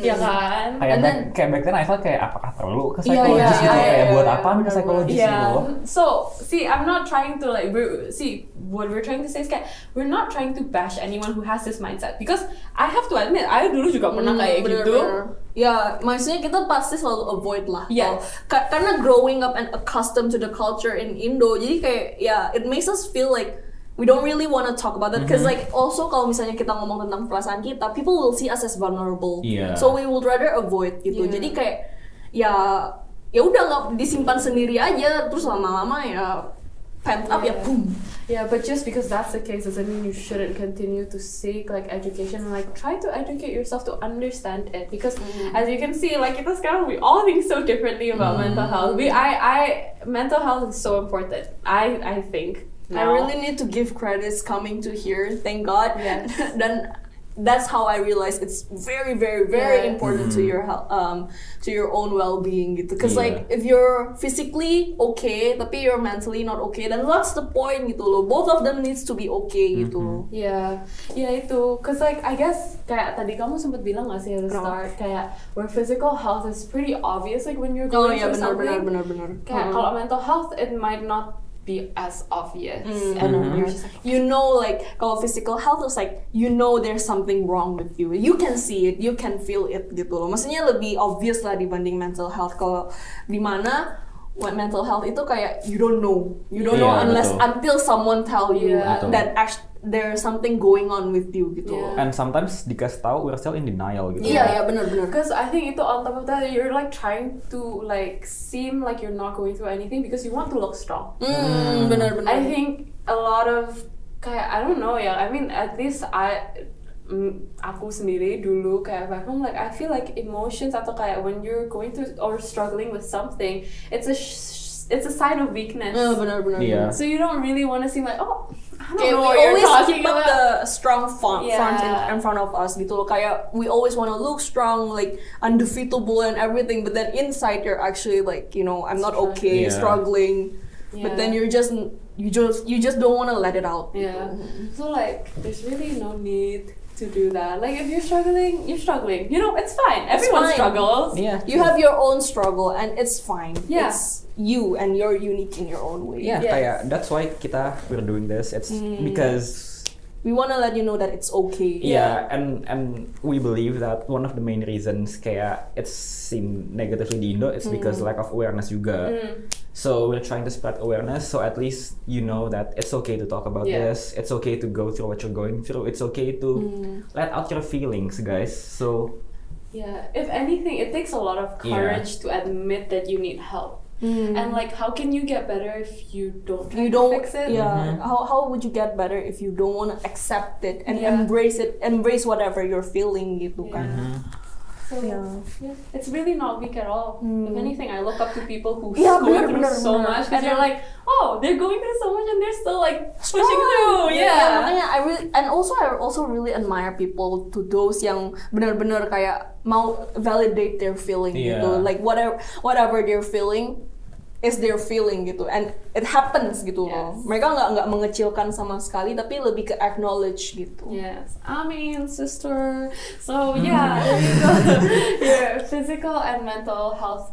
Ya kan? Kayak and back, then kayak back then I felt kayak apakah perlu ke Iya, psikologis iya, gitu? iya, kayak iya, buat iya, apaan ke psikologis gitu? Yeah loh so see i'm not trying to like we're, see what we're trying to say is kayak we're not trying to bash anyone who has this mindset. Because i have to admit I dulu juga pernah Hmm, kayak bener, gitu. bener. Ya, maksudnya kita pasti selalu avoid lah. Yes. Ka- karena growing up and accustomed to the culture in Indo, jadi kayak ya it makes us feel like we don't really want to talk about that because mm-hmm. like also kalau misalnya kita ngomong tentang perasaan kita, people will see us as vulnerable. Iya. So we would rather avoid gitu. Yeah. Jadi kayak ya ya udah nggak disimpan sendiri aja terus lama-lama ya pent up ya Yeah. boom. Yeah, but just because that's the case doesn't mean you shouldn't continue to seek like education and like try to educate yourself to understand it. Because mm-hmm. as you can see, like kita sekarang we all think so differently about mm-hmm. mental health. We I I mental health is so important. I I think. I really need to give credits coming to here. Thank God. Yes. then that's how I realized it's very, very, very Yeah. important to your health, um, to your own well-being. Gitu. Because Yeah. like if you're physically okay, tapi you're mentally not okay, then what's the point gitu loh? Both of them needs to be okay gitu. Yeah, yeah itu, cause like I guess kayak tadi kamu sempat bilang gak sih at the Kenapa? start kayak where physical health is pretty obvious like when you're going Oh going iya through benar benar something. benar benar. Kayak Hmm. kalau mental health it might not be as obvious Mm, and just like You know, like kalau physical health is like you know there's something wrong with you. You can see it, you can feel it gitu loh. Maksudnya lebih obvious lah dibanding mental health. Kalau di mana when mental health itu kayak you don't know, you don't know Iya, unless betul. until someone tell you Iya. Betul. that act- there's something going on with you gitu. Yeah. loh. and sometimes dikasih tahu we're still in denial gitu Iya iya benar benar. Because I think itu on top of that, you're like trying to like seem like you're not going through anything because you want to look strong. Hmm benar benar. I think a lot of kayak I don't know ya. I mean at least I mm, aku sendiri dulu kayak back home like I feel like emotions atau kayak when you're going through or struggling with something, it's a sh- it's a sign of weakness. Benar benar. Iya. benar. So you don't really want to seem like oh I don't Kayak know we what you're always talking keep up about. the strong front, front in, in front of us gitu loh. Kayak we always want to look strong, like undefeatable and everything. But then inside you're actually like, you know, I'm not okay, Yeah. struggling. But then you're just you just you just don't want to let it out. Yeah. So like, there's really no need to do that. Like, if you're struggling, you're struggling. You know, it's fine. It's Everyone fine. struggles. Yeah. You have your own struggle and it's fine. Yeah. It's you and you're unique in your own way. Yeah, Yes. kayak that's why kita we're doing this. It's because We want to let you know that it's okay. yeah, and and we believe that one of the main reasons kayak it's seen negatively di Indo it's because lack of awareness juga. Mm. So we're trying to spread awareness so at least you know that it's okay to talk about Yeah. this. It's okay to go through what you're going through. It's okay to mm. let out your feelings, guys. So Yeah. If anything, it takes a lot of Yeah. courage to admit that you need help. Mm. And like, how can you get better if you don't try you don't fix it? yeah mm-hmm. how, how would you get better if you don't want to accept it and Yeah. embrace it embrace whatever you're feeling gitu kan mm-hmm. So, Yeah. yeah, it's really not weak at all. If anything, I look up to people who Yeah, go bener, through bener, so bener. much because And you're like, oh, they're going through so much and they're still like pushing Strong. through. Yeah, Yeah. makanya I really and also I also really admire people to those yang benar-benar kayak mau validate their feeling Iya. gitu. Like whatever whatever they're feeling is their feeling gitu and it happens gitu loh. Yes. Mereka nggak nggak mengecilkan sama sekali tapi lebih ke acknowledge gitu. Yes, I mean, sister. So yeah, there you go. Your physical and mental health.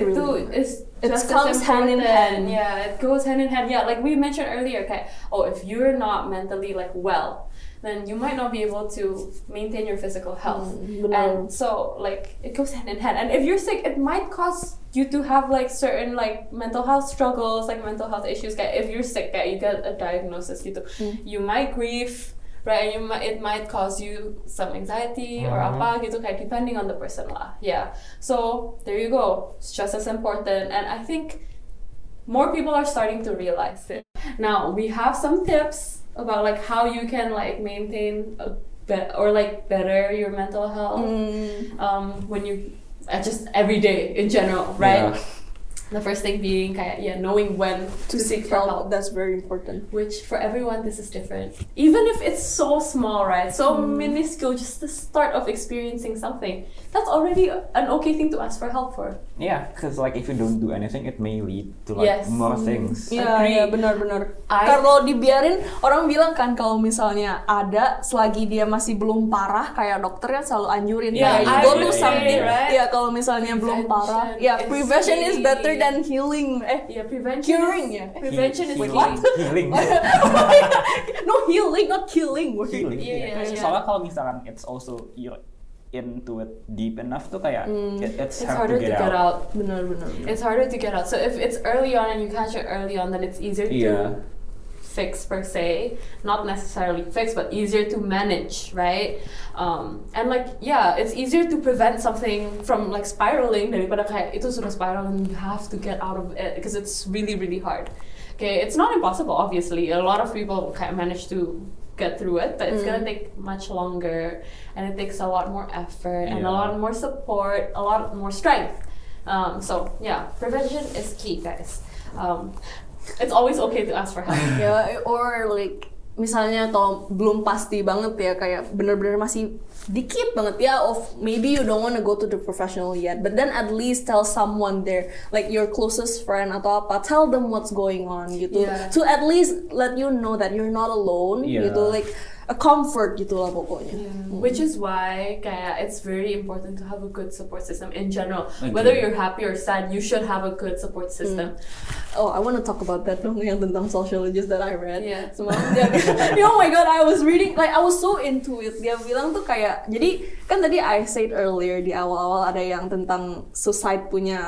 Really Itu is It just comes hand in hand. Yeah, it goes hand in hand. Yeah, like we mentioned earlier, okay. Oh, if you're not mentally like well, then you might not be able to maintain your physical health. Mm, and so like it goes hand in hand. And if you're sick, it might cause you do have like certain like mental health struggles, like mental health issues. Kayak if you're sick, kayak you get a diagnosis gitu, you might grieve. Right, and you might, it might cause you some anxiety or Mhm. apa gitu kayak depending on the person lah. Yeah. So there you go. It's just as important, and I think more people are starting to realize it. Now we have some tips about like how you can like maintain a be- or like better your mental health Mm. um, when you uh, just every day in general, right? Yeah. The first thing being kayak yeah, knowing when to seek for help. That's very important. which for everyone this is different even if it's so small right so minuscule just the start of experiencing something that's already an okay thing to ask for help for Yeah, because like if you don't do anything, it may lead to like Yes. more things. Iya, Agree. iya benar-benar. I- Kalau dibiarin, orang bilang kan kalau misalnya ada selagi dia masih belum parah, kayak dokter kan selalu anjurin Yeah, kayak go to say, something. right? Ya kalau misalnya belum parah, Prevention ya is prevention is better than healing. Eh, yeah prevention Curing, ya? prevention is healing. key. healing. no healing, not killing. healing. Iya, iya, iya. Soalnya kalau misalkan it's also you're into it deep enough tuh kayak it- it's, it's hard harder to get, out. Benar-benar. it's harder to get out. So if it's early on and you catch it early on then it's easier Yeah. to fix per se. Not necessarily fix but easier to manage right? Um, and like yeah it's easier to prevent something from like spiraling daripada kayak itu sudah spiral and you have to get out of it because it's really really hard. Okay? It's not impossible obviously. A lot of people kind of manage to get through it but it's gonna take much longer and it takes a lot more effort and a Yeah. lot more support a lot more strength. Um, so yeah prevention is key guys. Um, it's always okay to ask for help. Ya or like misalnya atau belum pasti banget ya kayak bener-bener masih dikit banget ya of maybe you don't want to go to the professional yet but then at least tell someone there like your closest friend atau apa tell them what's going on gitu Yeah. to at least let you know that you're not alone Yeah. gitu like a comfort gitu lah pokoknya Which is why kaya, it's very important to have a good support system in general. Agree. Whether you're happy or sad, you should have a good support system. Oh, I want to talk about that dong yang tentang sociologist that I read. Yeah. Semalam dia, oh my god, I was reading like I was so into it. Dia bilang tuh kayak jadi kan tadi I said earlier di awal-awal ada yang tentang suicide punya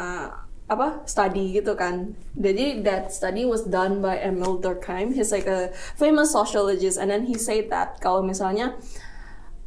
apa study gitu kan. Jadi that study was done by Emil Durkheim. He's like a famous sociologist and then he said that kalau misalnya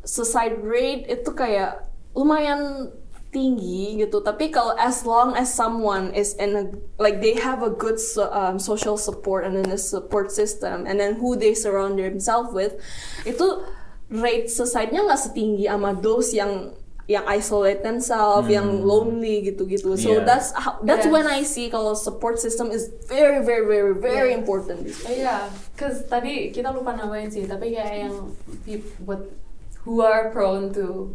suicide rate itu kayak lumayan tinggi gitu tapi kalau as long as someone is in a like they have a good so, um, social support and then a support system and then who they surround themselves with itu rate suicide-nya nggak setinggi sama those yang yang isolate themselves, yang lonely gitu-gitu. So Iya. that's how, that's Yes. when I see kalau support system is very very very very Yes. important. Oh, yeah, cause tadi kita lupa namain sih, tapi kayak yang what who are prone to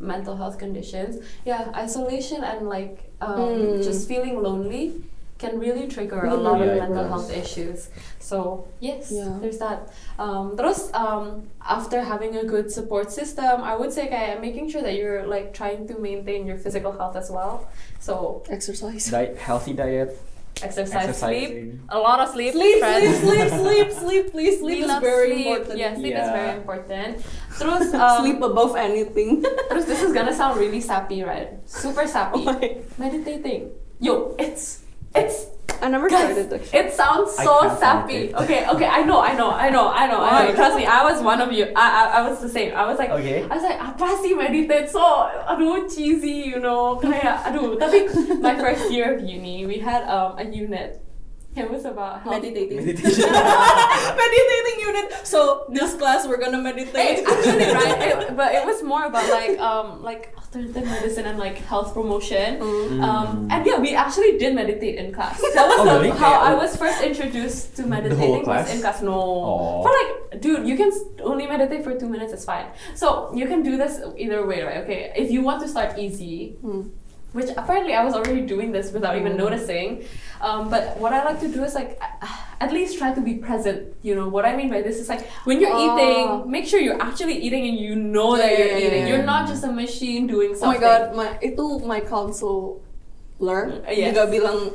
mental health conditions, yeah, isolation and like um, Mm. just feeling lonely can really trigger a lot of Yeah, it mental does. health issues. So yes, Yeah. there's that. Um, terus um, after having a good support system, I would say kayak making sure that you're like trying to maintain your physical health as well. So Exercise. Diet, healthy diet, exercise, sleep, a lot of sleep, Sleep, friends. sleep, sleep, sleep, sleep, please. Sleep We is very sleep. important. Yeah, sleep is very important. Terus, um, sleep above anything. terus this is gonna sound really sappy, right? Super sappy. Oh Meditating. Yo, it's it's I never guys, tried it actually. it sounds so sappy. Okay, okay, I know, I know, I know, I know, I know. Trust me, I was one of you. I, I, I was the same. I was like, Okay. I was like, apa sih meditate? So, aduh, cheesy, you know, kayak, aduh. Tapi my first year of uni, we had um, a unit. It was about health. Meditating. Meditation. Meditating unit. So this class we're gonna Hey, meditate. actually, right? It, but it was more about like um like alternative medicine and like health promotion. Mm. Um, and yeah, we actually did meditate in class. That was Oh, the- really? how Yeah. I was first introduced to meditating class? was in class. No, Oh. for like, dude, you can only meditate for two minutes. It's fine. So you can do this either way, right? Okay, if you want to start easy, Hmm. Which apparently I was already doing this without even Mm. noticing. Um, but what I like to do is like at least try to be present. You know what I mean by this is like when you're Oh. eating, make sure you're actually eating and you know that Yeah, you're yeah, eating. yeah. You're not just a machine doing something. Oh my god, my itu my counselor Uh, yes. juga bilang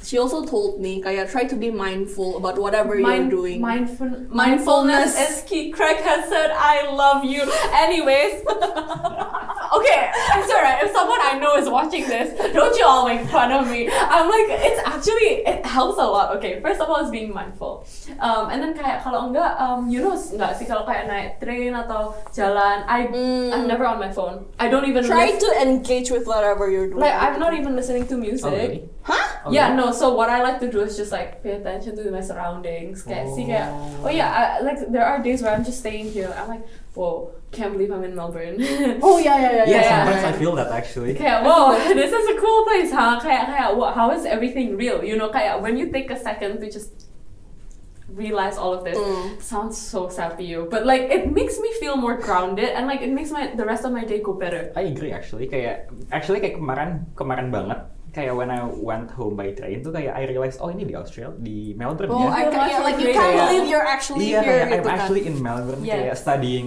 she also told me kayak try to be mindful about whatever Mind- you're doing. Mindful, Mindfulness. mindfulness is key. Craig has said, "I love you." Anyways, okay, it's alright. If someone I know is watching this, don't you all make fun of me. I'm like, it's actually it helps a lot. Okay, first of all, it's being mindful, um, and then kayak kalau enggak, um, you know nggak sih kalau kayak naik train atau jalan, I Mm. I'm never on my phone. I don't even Try to engage with whatever you're doing. like I'm not even listening to music. Oh, really? Huh? Oh, yeah, no. So what I like to do is just like pay attention to my surroundings. Kayak see kayak, oh. oh yeah, I, like there are days where I'm just staying here. I'm like, whoa, can't believe I'm in Melbourne. Oh yeah, yeah, yeah. Yeah, Yeah. sometimes I feel that actually. Kayak, whoa, this is a cool place, huh? Kayak, how is everything real? You know, kayak when you take a second to just realize all of this, Mm. sounds so sad to you, but like it makes me feel more grounded and like it makes my the rest of my day go better. I agree actually kayak actually kayak kemarin kemarin banget kayak when I went home by train tuh kayak I realized oh ini di Australia di Melbourne Oh, ya. I ca- yeah, like you can't believe you're actually Iya here kayak I'm gitu kan. actually in Melbourne Yes. kayak studying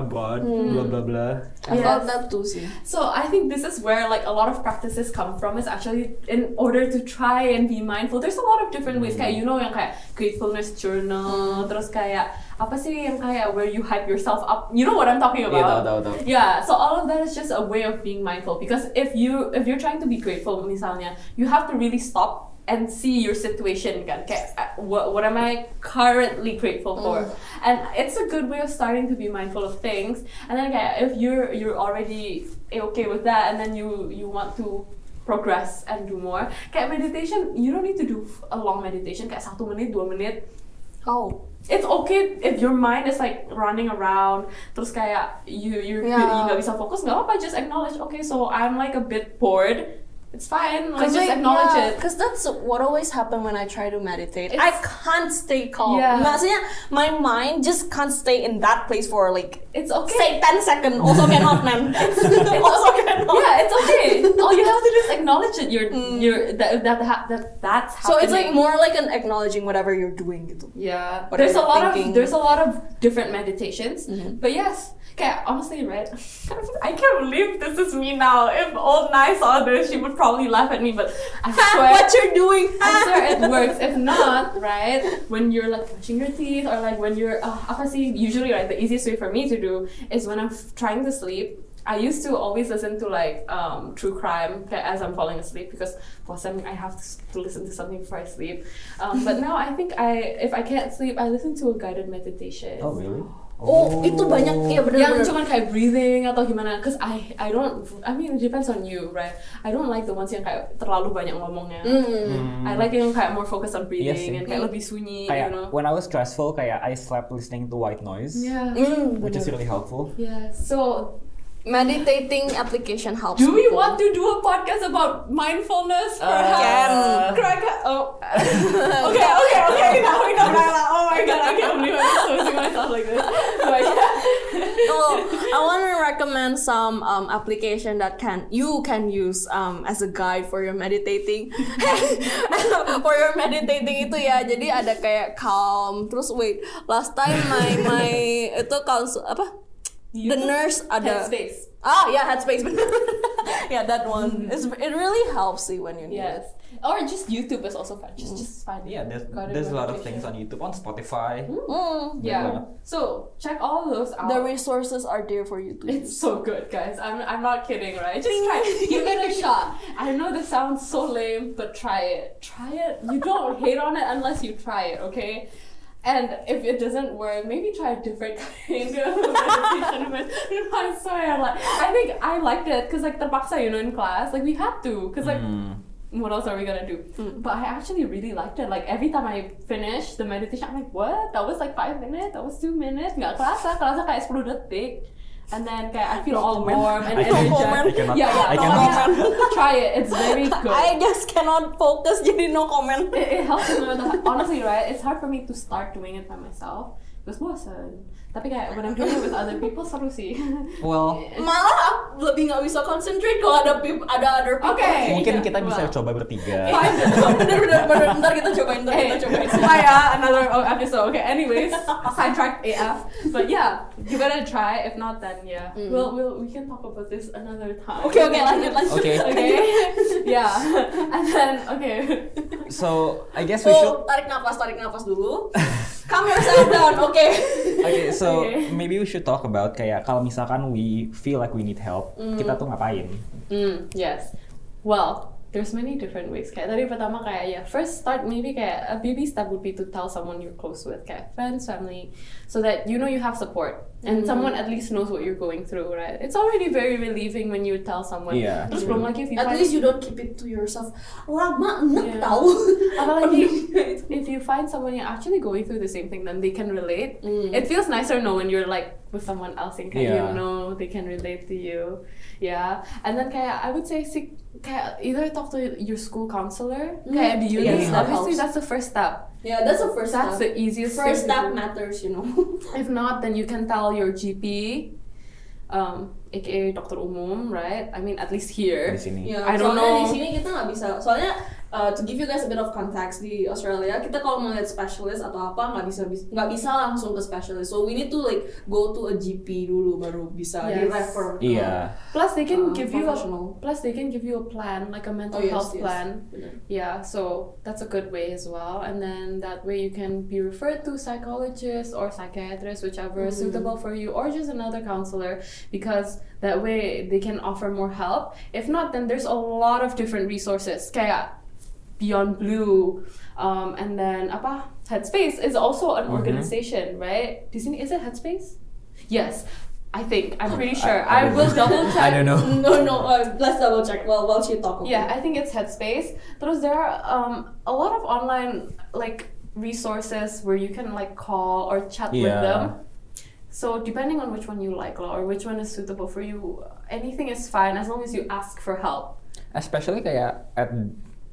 abroad hmm. blah blah blah. I Yes. felt that too sih. So I think this is where like a lot of practices come from is actually in order to try and be mindful. There's a lot of different ways hmm. kayak you know yang kayak gratefulness journal, terus kayak apa sih yang kayak where you hype yourself up. You know what I'm talking Iya about? tahu tahu tahu. Yeah, so all of that is just a way of being mindful because if you if you're trying to be grateful misalnya, you have to really stop and see your situation kan. Kayak uh, what what am I currently grateful for? And it's a good way of starting to be mindful of things. And then kayak if you're you're already okay with that and then you you want to progress and do more. Kayak meditation, you don't need to do a long meditation kayak satu menit, dua menit Oh. it's okay if your mind is like running around terus kayak you you you Yeah. nggak bisa fokus nggak apa just acknowledge okay so I'm like a bit bored it's fine like just like, acknowledge yeah, it Cause that's what always happen when I try to meditate. It's- I can't stay calm. Yeah. Maksudnya my mind just can't stay in that place for like it's okay say 10 seconds. Also cannot, man. also cannot. yeah it's okay all you have to do is acknowledge it you're you're that that, that, that that's Mm. So it's like more like an acknowledging whatever you're doing gitu. Yeah, What there's a lot thinking? of there's a lot of different meditations, Mhm. but yes, okay. Honestly, right? I can't believe this is me now. If old Nai saw this, she would probably laugh at me. But I swear, what you're doing? I swear it works. If not, right, when you're like brushing your teeth or like when you're uh, apa sih, usually right, the easiest way for me to do is when I'm f- trying to sleep. I used to always listen to like um, true crime okay, as I'm falling asleep because for some I have to, to listen to something before I sleep. Um, but now I think I if I can't sleep, I listen to a guided meditation. Oh really? Oh, itu banyak Yang benar-benar. cuman kayak breathing atau gimana? Cause I I don't I mean it depends on you, right? I don't like the ones yang kayak terlalu banyak ngomongnya. Mm. I like yang kayak more focused on breathing sih. and kayak lebih sunyi, Kayak you know. when I was stressful kayak I slept listening to white noise, Yeah. Mm, which is benar. really helpful. Yeah. So, Meditating application helps. do we people. want to do a podcast about mindfulness? Uh, Perhaps. Craig, oh. okay, okay, okay. Now we know Nyla. Oh my god, I can't believe I'm exposing myself like this. But yeah. well, I want to recommend some um, application that can you can use um, as a guide for your meditating. for your meditating itu ya, jadi ada kayak calm. Terus wait, last time my my itu counsel apa? The nurse ada. Headspace. Ah, yeah, Headspace. yeah, that one. It's, it really helps you when you need Yes. Or just YouTube is also fun. Just just find Yeah, there's, there's a lot of things on YouTube, on Spotify. it. Mm. Yeah. Yeah. So check all those out. The resources are there for you to It's use. so good, guys. I'm, I'm not kidding, right? Just try it. Give it a shot. I know this sounds so lame, but try it. Try it. You don't hate on it unless you try it, okay? And if it doesn't work, maybe try a different kind of meditation. But I swear, like I think I liked it because like the terpaksa, you know, in class, like we had to, because like Hmm. what else are we gonna do? But I actually really liked it. Like every time I finish the meditation, I'm like, what? That was like five minutes. That was two minutes. Nggak kerasa, kerasa kayak 10 detik. And then I feel all warm and cannot- yeah, yeah. I no, cannot. yeah. Try it. It's very good. I just cannot focus, jadi no comment. it, it helps me with the, honestly, right? It's hard for me to start doing it by myself. Because bosan. Tapi kayak when I'm doing it with other people seru sih. Well, Malah aku lebih nggak bisa concentrate kalau ada peop- ada other people. Okay. mungkin Yeah, kita bisa well. coba bertiga. bener bener bener bentar kita cobain bentar Hey, kita cobain. Maya, another oh, episode. Okay, anyways, sidetracked AF. But yeah, give it a try. If not, then yeah, we'll, we'll we can talk about this another time. Oke oke lanjut lanjut. Okay. Okay. yeah, and then okay. So I guess we should. So tarik nafas tarik nafas dulu. Calm yourself down. Oke. Okay, so Okay. maybe we should talk about kayak kalau misalkan we feel like we need help, kita tuh ngapain? Mm, yes. Well, there's many different ways. Kayak tadi pertama kayak ya first start maybe kayak a baby step would be to tell someone you're close with, kayak friends, family, so that you know you have support and mm-hmm. someone at least knows what you're going through, right? It's already very relieving when you tell someone. Yeah, Terus true. belum lagi if you At find- least you don't keep it to yourself. Lama enak Yeah. tau. Apalagi if you find someone you're actually going through the same thing, then they can relate. Mm. It feels nicer no when you're like with someone else and kayak Yeah. you know they can relate to you. Yeah. And then kayak I would say si- kayak either talk to your school counselor, kayak the uni. Yes, that Obviously helps. that's the first step. Yeah, that's the first That's step. the easiest First step matters, you know. If not, then you can tell your GP, um, aka dokter umum, right? I mean, at least here. di sini. Ya, I don't soalnya know. di sini kita nggak bisa. Soalnya uh, to give you guys a bit of context di Australia, kita kalau mau lihat specialist atau apa nggak bisa bis- nggak bisa langsung ke specialist. So we need to like go to a GP dulu baru bisa di refer. ke- Iya. Plus, they can Uh, give you a professional. plus they can give you a plan, like a mental Oh, yes, health yes. plan. Benar. Yeah, so that's a good way as well. And then that way you can be referred to psychologist or psychiatrist, whichever is suitable for you, or just another counselor, because that way they can offer more help. If not, then there's a lot of different resources. Kayak Beyond Blue, um, and then apa Headspace is also an organization, right? Di sini is it Headspace? Yes, I think I'm pretty sure. I- I I, will know. double check. I don't know. No, no. Uh, let's double check while while she talk. Yeah, I think it's Headspace. Terus there are um, a lot of online like resources where you can like call or chat with them. So depending on which one you like lah, or which one is suitable for you, anything is fine as long as you ask for help. Especially kayak at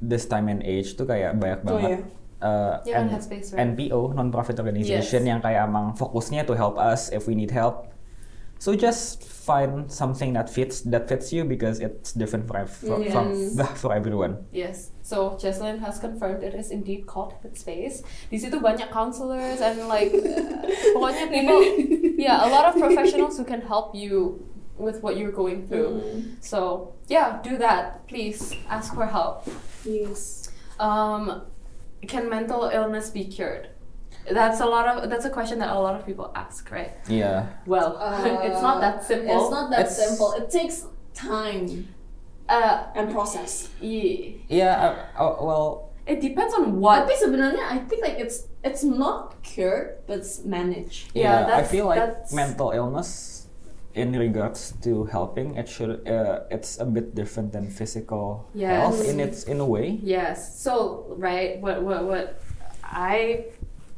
this time and age tuh kayak banyak Oh, banget uh, Yeah, N- Headspace, right? NPO non-profit organization Yes. yang kayak emang fokusnya to help us if we need help. So just find something that fits that fits you because it's different for ev- for, from Yes. for everyone. Yes. So Jesslyn has confirmed it is indeed called Headspace. Di situ banyak counselors and like uh, pokoknya people, yeah, a lot of professionals who can help you with what you're going through. So yeah, do that. Please ask for help. Yes. Um, can mental illness be cured? That's a lot of that's a question that a lot of people ask, right? Yeah. Well, it's not that simple. Uh, It's not that It's- simple. It takes time Uh, and process. yeah. Yeah. Uh, uh, well, It depends on what. Tapi sebenarnya I think like it's it's not cured but it's managed. Yeah, yeah. I feel like that's- mental illness, in regards to helping, it should uh, it's a bit different than physical health Yes. in its in a way. Yes. So right, what what what I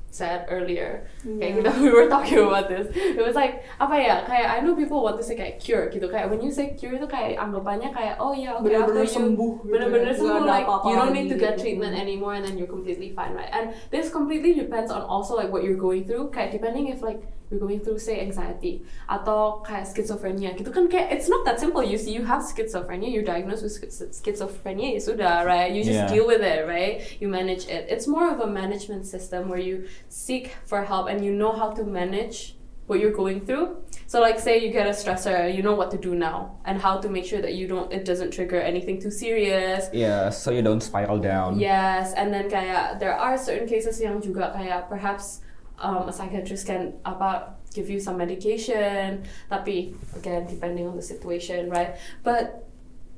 said earlier, kayak kita we were talking about this. It was like apa ya? Kayak I know people want to say kayak cure gitu. Kayak when you say cure itu kayak anggapannya kayak oh ya oke Bener-bener after you sembuh bener-bener ya. sembuh like apa-apa you don't need to get gitu. treatment anymore and then you're completely fine right. And this completely depends on also like what you're going through. Kayak depending if like you're going through say anxiety atau kayak schizophrenia gitu kan kayak it's not that simple. You see you have schizophrenia you're diagnosed with schizophrenia ya sudah right? You just Yeah. deal with it right? You manage it. It's more of a management system where you seek for help and you know how to manage what you're going through. So like say you get a stressor you know what to do now and how to make sure that you don't it doesn't trigger anything too serious. Yeah, so you don't spiral down. Yes, and then kayak there are certain cases yang juga kayak perhaps um, a psychiatrist can apa give you some medication, tapi again depending on the situation, right? But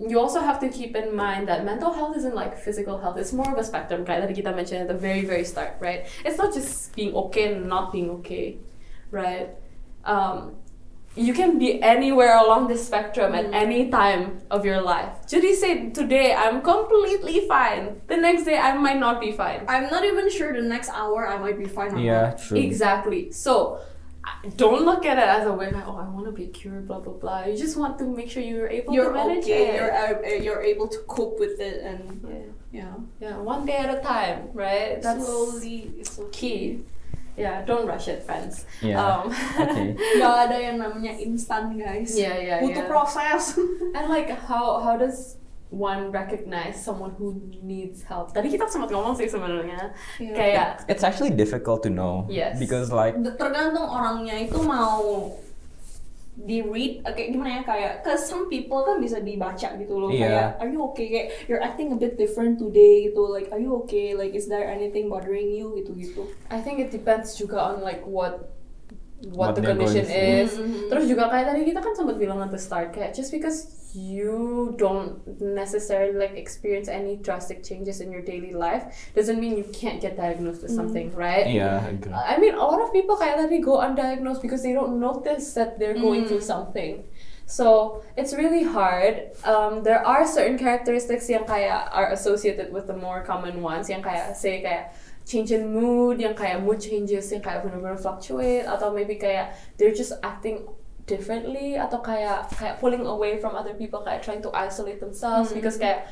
you also have to keep in mind that mental health isn't like physical health. It's more of a spectrum, right? That kita mentioned at the very very start, right? It's not just being okay and not being okay, right? Um, you can be anywhere along the spectrum at any time of your life. Judy said today I'm completely fine. The next day I might not be fine. I'm not even sure the next hour I might be fine. or Yeah, not. true. Exactly. So don't look at it as a way like, oh, I want to be cured, blah blah blah. You just want to make sure you're able You're to manage okay. it. You're uh, you're able to cope with it and yeah. yeah. yeah, one day at a time, right? That's Slowly, it's okay. key. Yeah, don't rush it, friends. Yeah. Um, Okay. Gak ada yang namanya instan guys. Yeah, yeah, Butuh yeah. proses. And like how how does one recognize someone who needs help? Tadi kita sempat ngomong sih sebenarnya. Iya. Kayak It's actually difficult to know. Yes. Because like Tergantung orangnya itu mau di read kayak gimana ya kayak cause some people kan bisa dibaca gitu loh Iya. kayak are you okay kayak you're acting a bit different today gitu like are you okay like is there anything bothering you gitu gitu I think it depends juga on like what what, What the condition is. Mhm. Terus juga kayak tadi kita kan sempat bilang at the start kayak just because you don't necessarily like experience any drastic changes in your daily life doesn't mean you can't get diagnosed with something, right? Yeah, I. I mean, a lot of people kayak tadi go undiagnosed because they don't notice that they're going through something. So it's really hard. Um, there are certain characteristics yang kayak are associated with the more common ones yang kayak say kayak change in mood, yang kayak mood changes yang kayak benar-benar fluctuate atau maybe kayak they're just acting differently atau kayak kayak pulling away from other people kayak trying to isolate themselves hmm. because kayak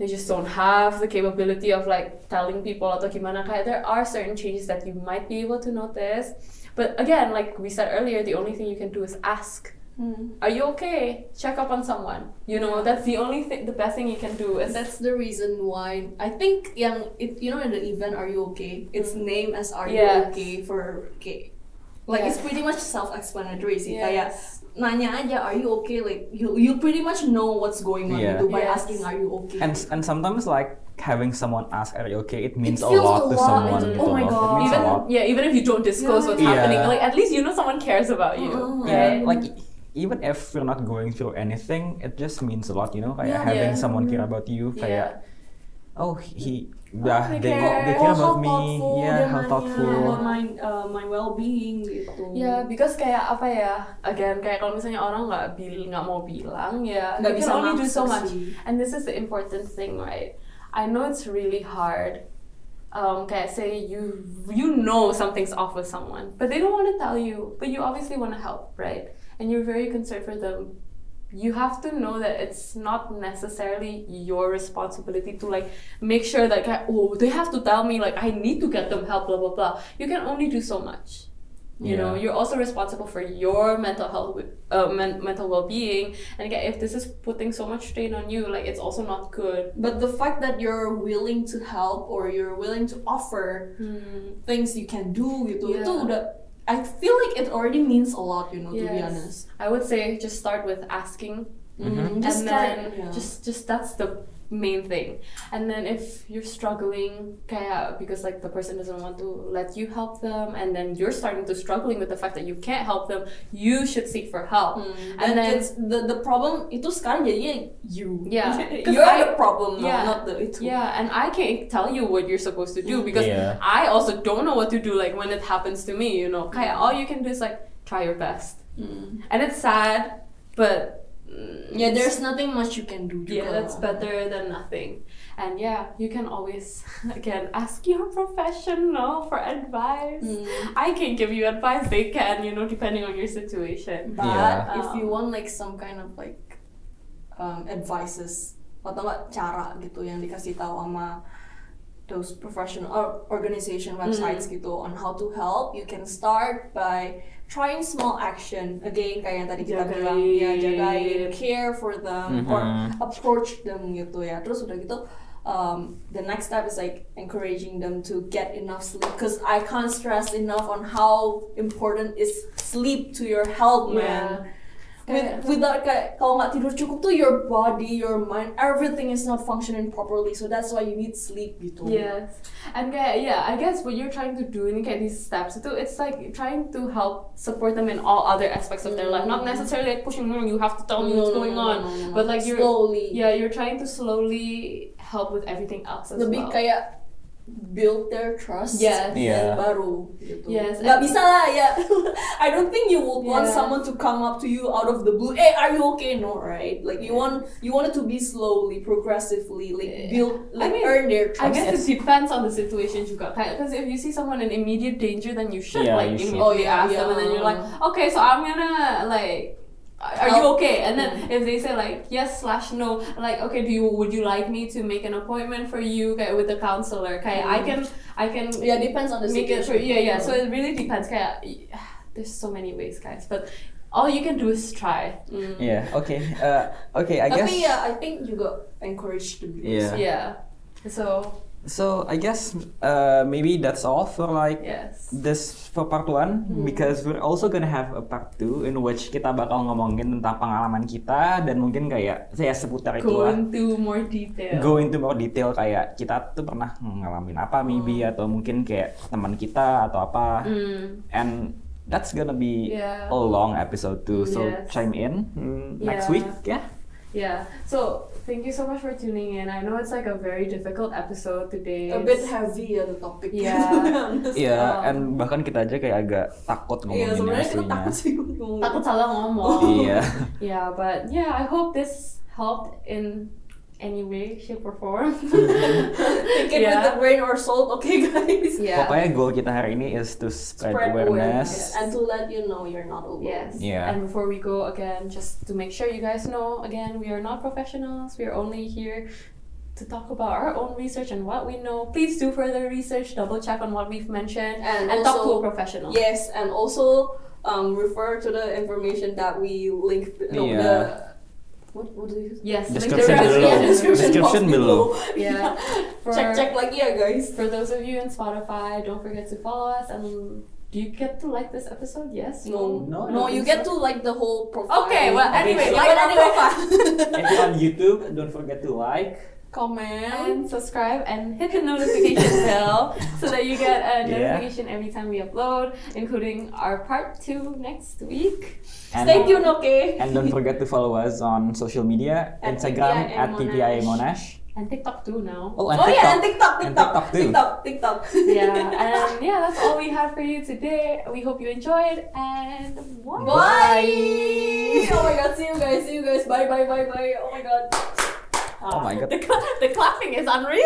they just don't have the capability of like telling people atau gimana. Kayak there are certain changes that you might be able to notice. But again like we said earlier the only thing you can do is ask. Hmm. Are you okay? Check up on someone. You know that's the only thing the best thing you can do is That's the reason why I think yang it, you know in the event Are You Okay? It's hmm. named as Are You Okay for okay. Like it's pretty much self-explanatory sih. Kayak Yes. nanya aja Are you okay? Like you you pretty much know what's going on Yeah. gitu by Yes. asking Are you okay? and and sometimes like having someone ask are you okay it means a lot a to someone It's- oh my. God. it means even a lot yeah even if you don't disclose what's Yeah. happening like at least you know someone cares about you Mm. yeah right? like even if you're not going through anything it just means a lot you know kayak Yeah. having Yeah. someone care about you kayak oh he yeah they they, care. they oh, care how about me thoughtful yeah how thoughtful about my uh, my well-being gitu. Ya, because kayak apa ya? Again, kayak kalau misalnya orang nggak bil nggak mau bilang, ya Nggak you bisa can only do so much. sih. And this is the important thing, right? I know it's really hard. Um, kayak say you you know something's off with someone, but they don't want to tell you. But you obviously want to help, right? And you're very concerned for them. You have to know that it's not necessarily your responsibility to like make sure that kayak, oh they have to tell me like I need to get them help blah blah blah. You can only do so much. You know, you're also responsible for your mental health, uh, men- mental well-being. And again, if this is putting so much strain on you, like it's also not good. But the fact that you're willing to help or you're willing to offer things you can do gitu Yeah. itu udah I feel like it already means a lot, you know, to be honest. I would say just start with asking, Mm, just and start, then yeah. just just that's the main thing. And then if you're struggling, kaya because like the person doesn't want to let you help them, and then you're starting to struggling with the fact that you can't help them, you should seek for help. And And then it's the the problem itu sekarang jadinya you. Yeah, you're I- the problem now, yeah. not the itu. Yeah, and I can't tell you what you're supposed to do because Yeah. I also don't know what to do like when it happens to me, you know. Kaya all you can do is like try your best. Mm. And it's sad, but mm, Yeah, there's nothing much you can do. yeah, that's better than nothing. And yeah, you can always again ask your professional for advice. Mm. I can't give you advice, they can, you know, depending on your situation. But Yeah. if you Um, want like some kind of like um, advices atau nggak cara gitu yang dikasih tahu sama those professional or organization websites gitu on how to help, you can start by trying small action. Again, kayak yang tadi kita bilang, ya jagain, Jagain. care for them or Mhm. approach them gitu ya. Terus udah gitu. Um, the next step is like encouraging them to get enough sleep because I can't stress enough on how important is sleep to your health, man. With, without kayak kalau nggak tidur cukup tuh your body, your mind, everything is not functioning properly. So that's why you need sleep gitu. Yes, and kayak yeah, I guess what you're trying to do in kayak these steps itu it's like trying to help support them in all other aspects of their life, not mm. necessarily like pushing them. You have to tell me No, what's going no, on, no, no. but like you're slowly. yeah, you're trying to slowly help with everything else as Lebih well. kayak build their trust. Yes. Yeah. Dan baru gitu. Yes, Nggak bisa lah ya. I don't think you would want Yeah. someone to come up to you out of the blue. Hey, are you okay? No, right? Like you want you want it to be slowly, progressively, like build, like mean, earn their trust. I trust. guess it depends on the situation juga. Because if you see someone in immediate danger, then you should Yeah, like you should. immediately Oh, yeah, ask them, and then you're like, okay, so I'm gonna like. Are you okay? And then if they say like yes slash no, like okay, do you would you like me to make an appointment for you kayak, with the counselor? Kayak I can I can Yeah, depends on the make it for situation. yeah yeah. So it really depends. Kayak there's so many ways, guys, but all you can do is try. Mm. yeah okay uh, okay I guess Tapi ya, I think juga encourage them. Yeah. Yeah. So so I guess uh, maybe that's all for like yes. this for part one because we're also gonna have a part two in which kita bakal ngomongin tentang pengalaman kita dan mungkin kayak saya seputar itu Go into more detail. go into more detail kayak kita tuh pernah ngalamin apa maybe atau mungkin kayak teman kita atau apa Mm. and that's gonna be Yeah. a long episode too so Yes. chime in mm, next Yeah. week ya Yeah. So thank you so much for tuning in. I know it's like a very difficult episode today. A bit heavy ya the topic. Yeah. Iya, Um, and bahkan kita aja kayak agak takut Iya ngomongin sebenarnya kita takut sih ngomong. Takut salah ngomong. Iya. Yeah, but yeah, I hope this helped in any way, shape, or form. Take it with Yeah. the grain or salt, okay guys? yeah. Pokoknya goal kita hari ini is to spread, Spread awareness. and to let you know you're not alone. Yes. Yeah. And before we go again, just to make sure you guys know, again, we are not professionals. We are only here to talk about our own research and what we know. Please do further research, double check on what we've mentioned, And talk to a professional. Yes, and also um, refer to the information that we link. No, Yeah. the what what do you? Yes. Description the below. Yeah, description. Description box below. Yeah. For, check check lagi ya guys. For those of you in Spotify, don't forget to follow us and. Do you get to like this episode? Yes. No, No, no, you get to like the whole profile. Okay, well, anyway, like like on anyway. profile. If you're on YouTube, don't forget to like. Comment. and subscribe and hit the notification bell so that you get a Yeah. notification every time we upload, including our part two next week. And, Stay tuned, okay? And don't forget to follow us on social media, At Instagram TPI at TPI Monash. And TikTok too now. Oh, and oh TikTok. yeah, and TikTok, And TikTok, TikTok too. TikTok, TikTok. yeah, and yeah, that's all we have for you today. We hope you enjoyed and bye. Bye. Oh my god, see you guys, see you guys. Bye, bye, bye, bye. Oh my god. Oh my God. The, cla- the clapping is unreal.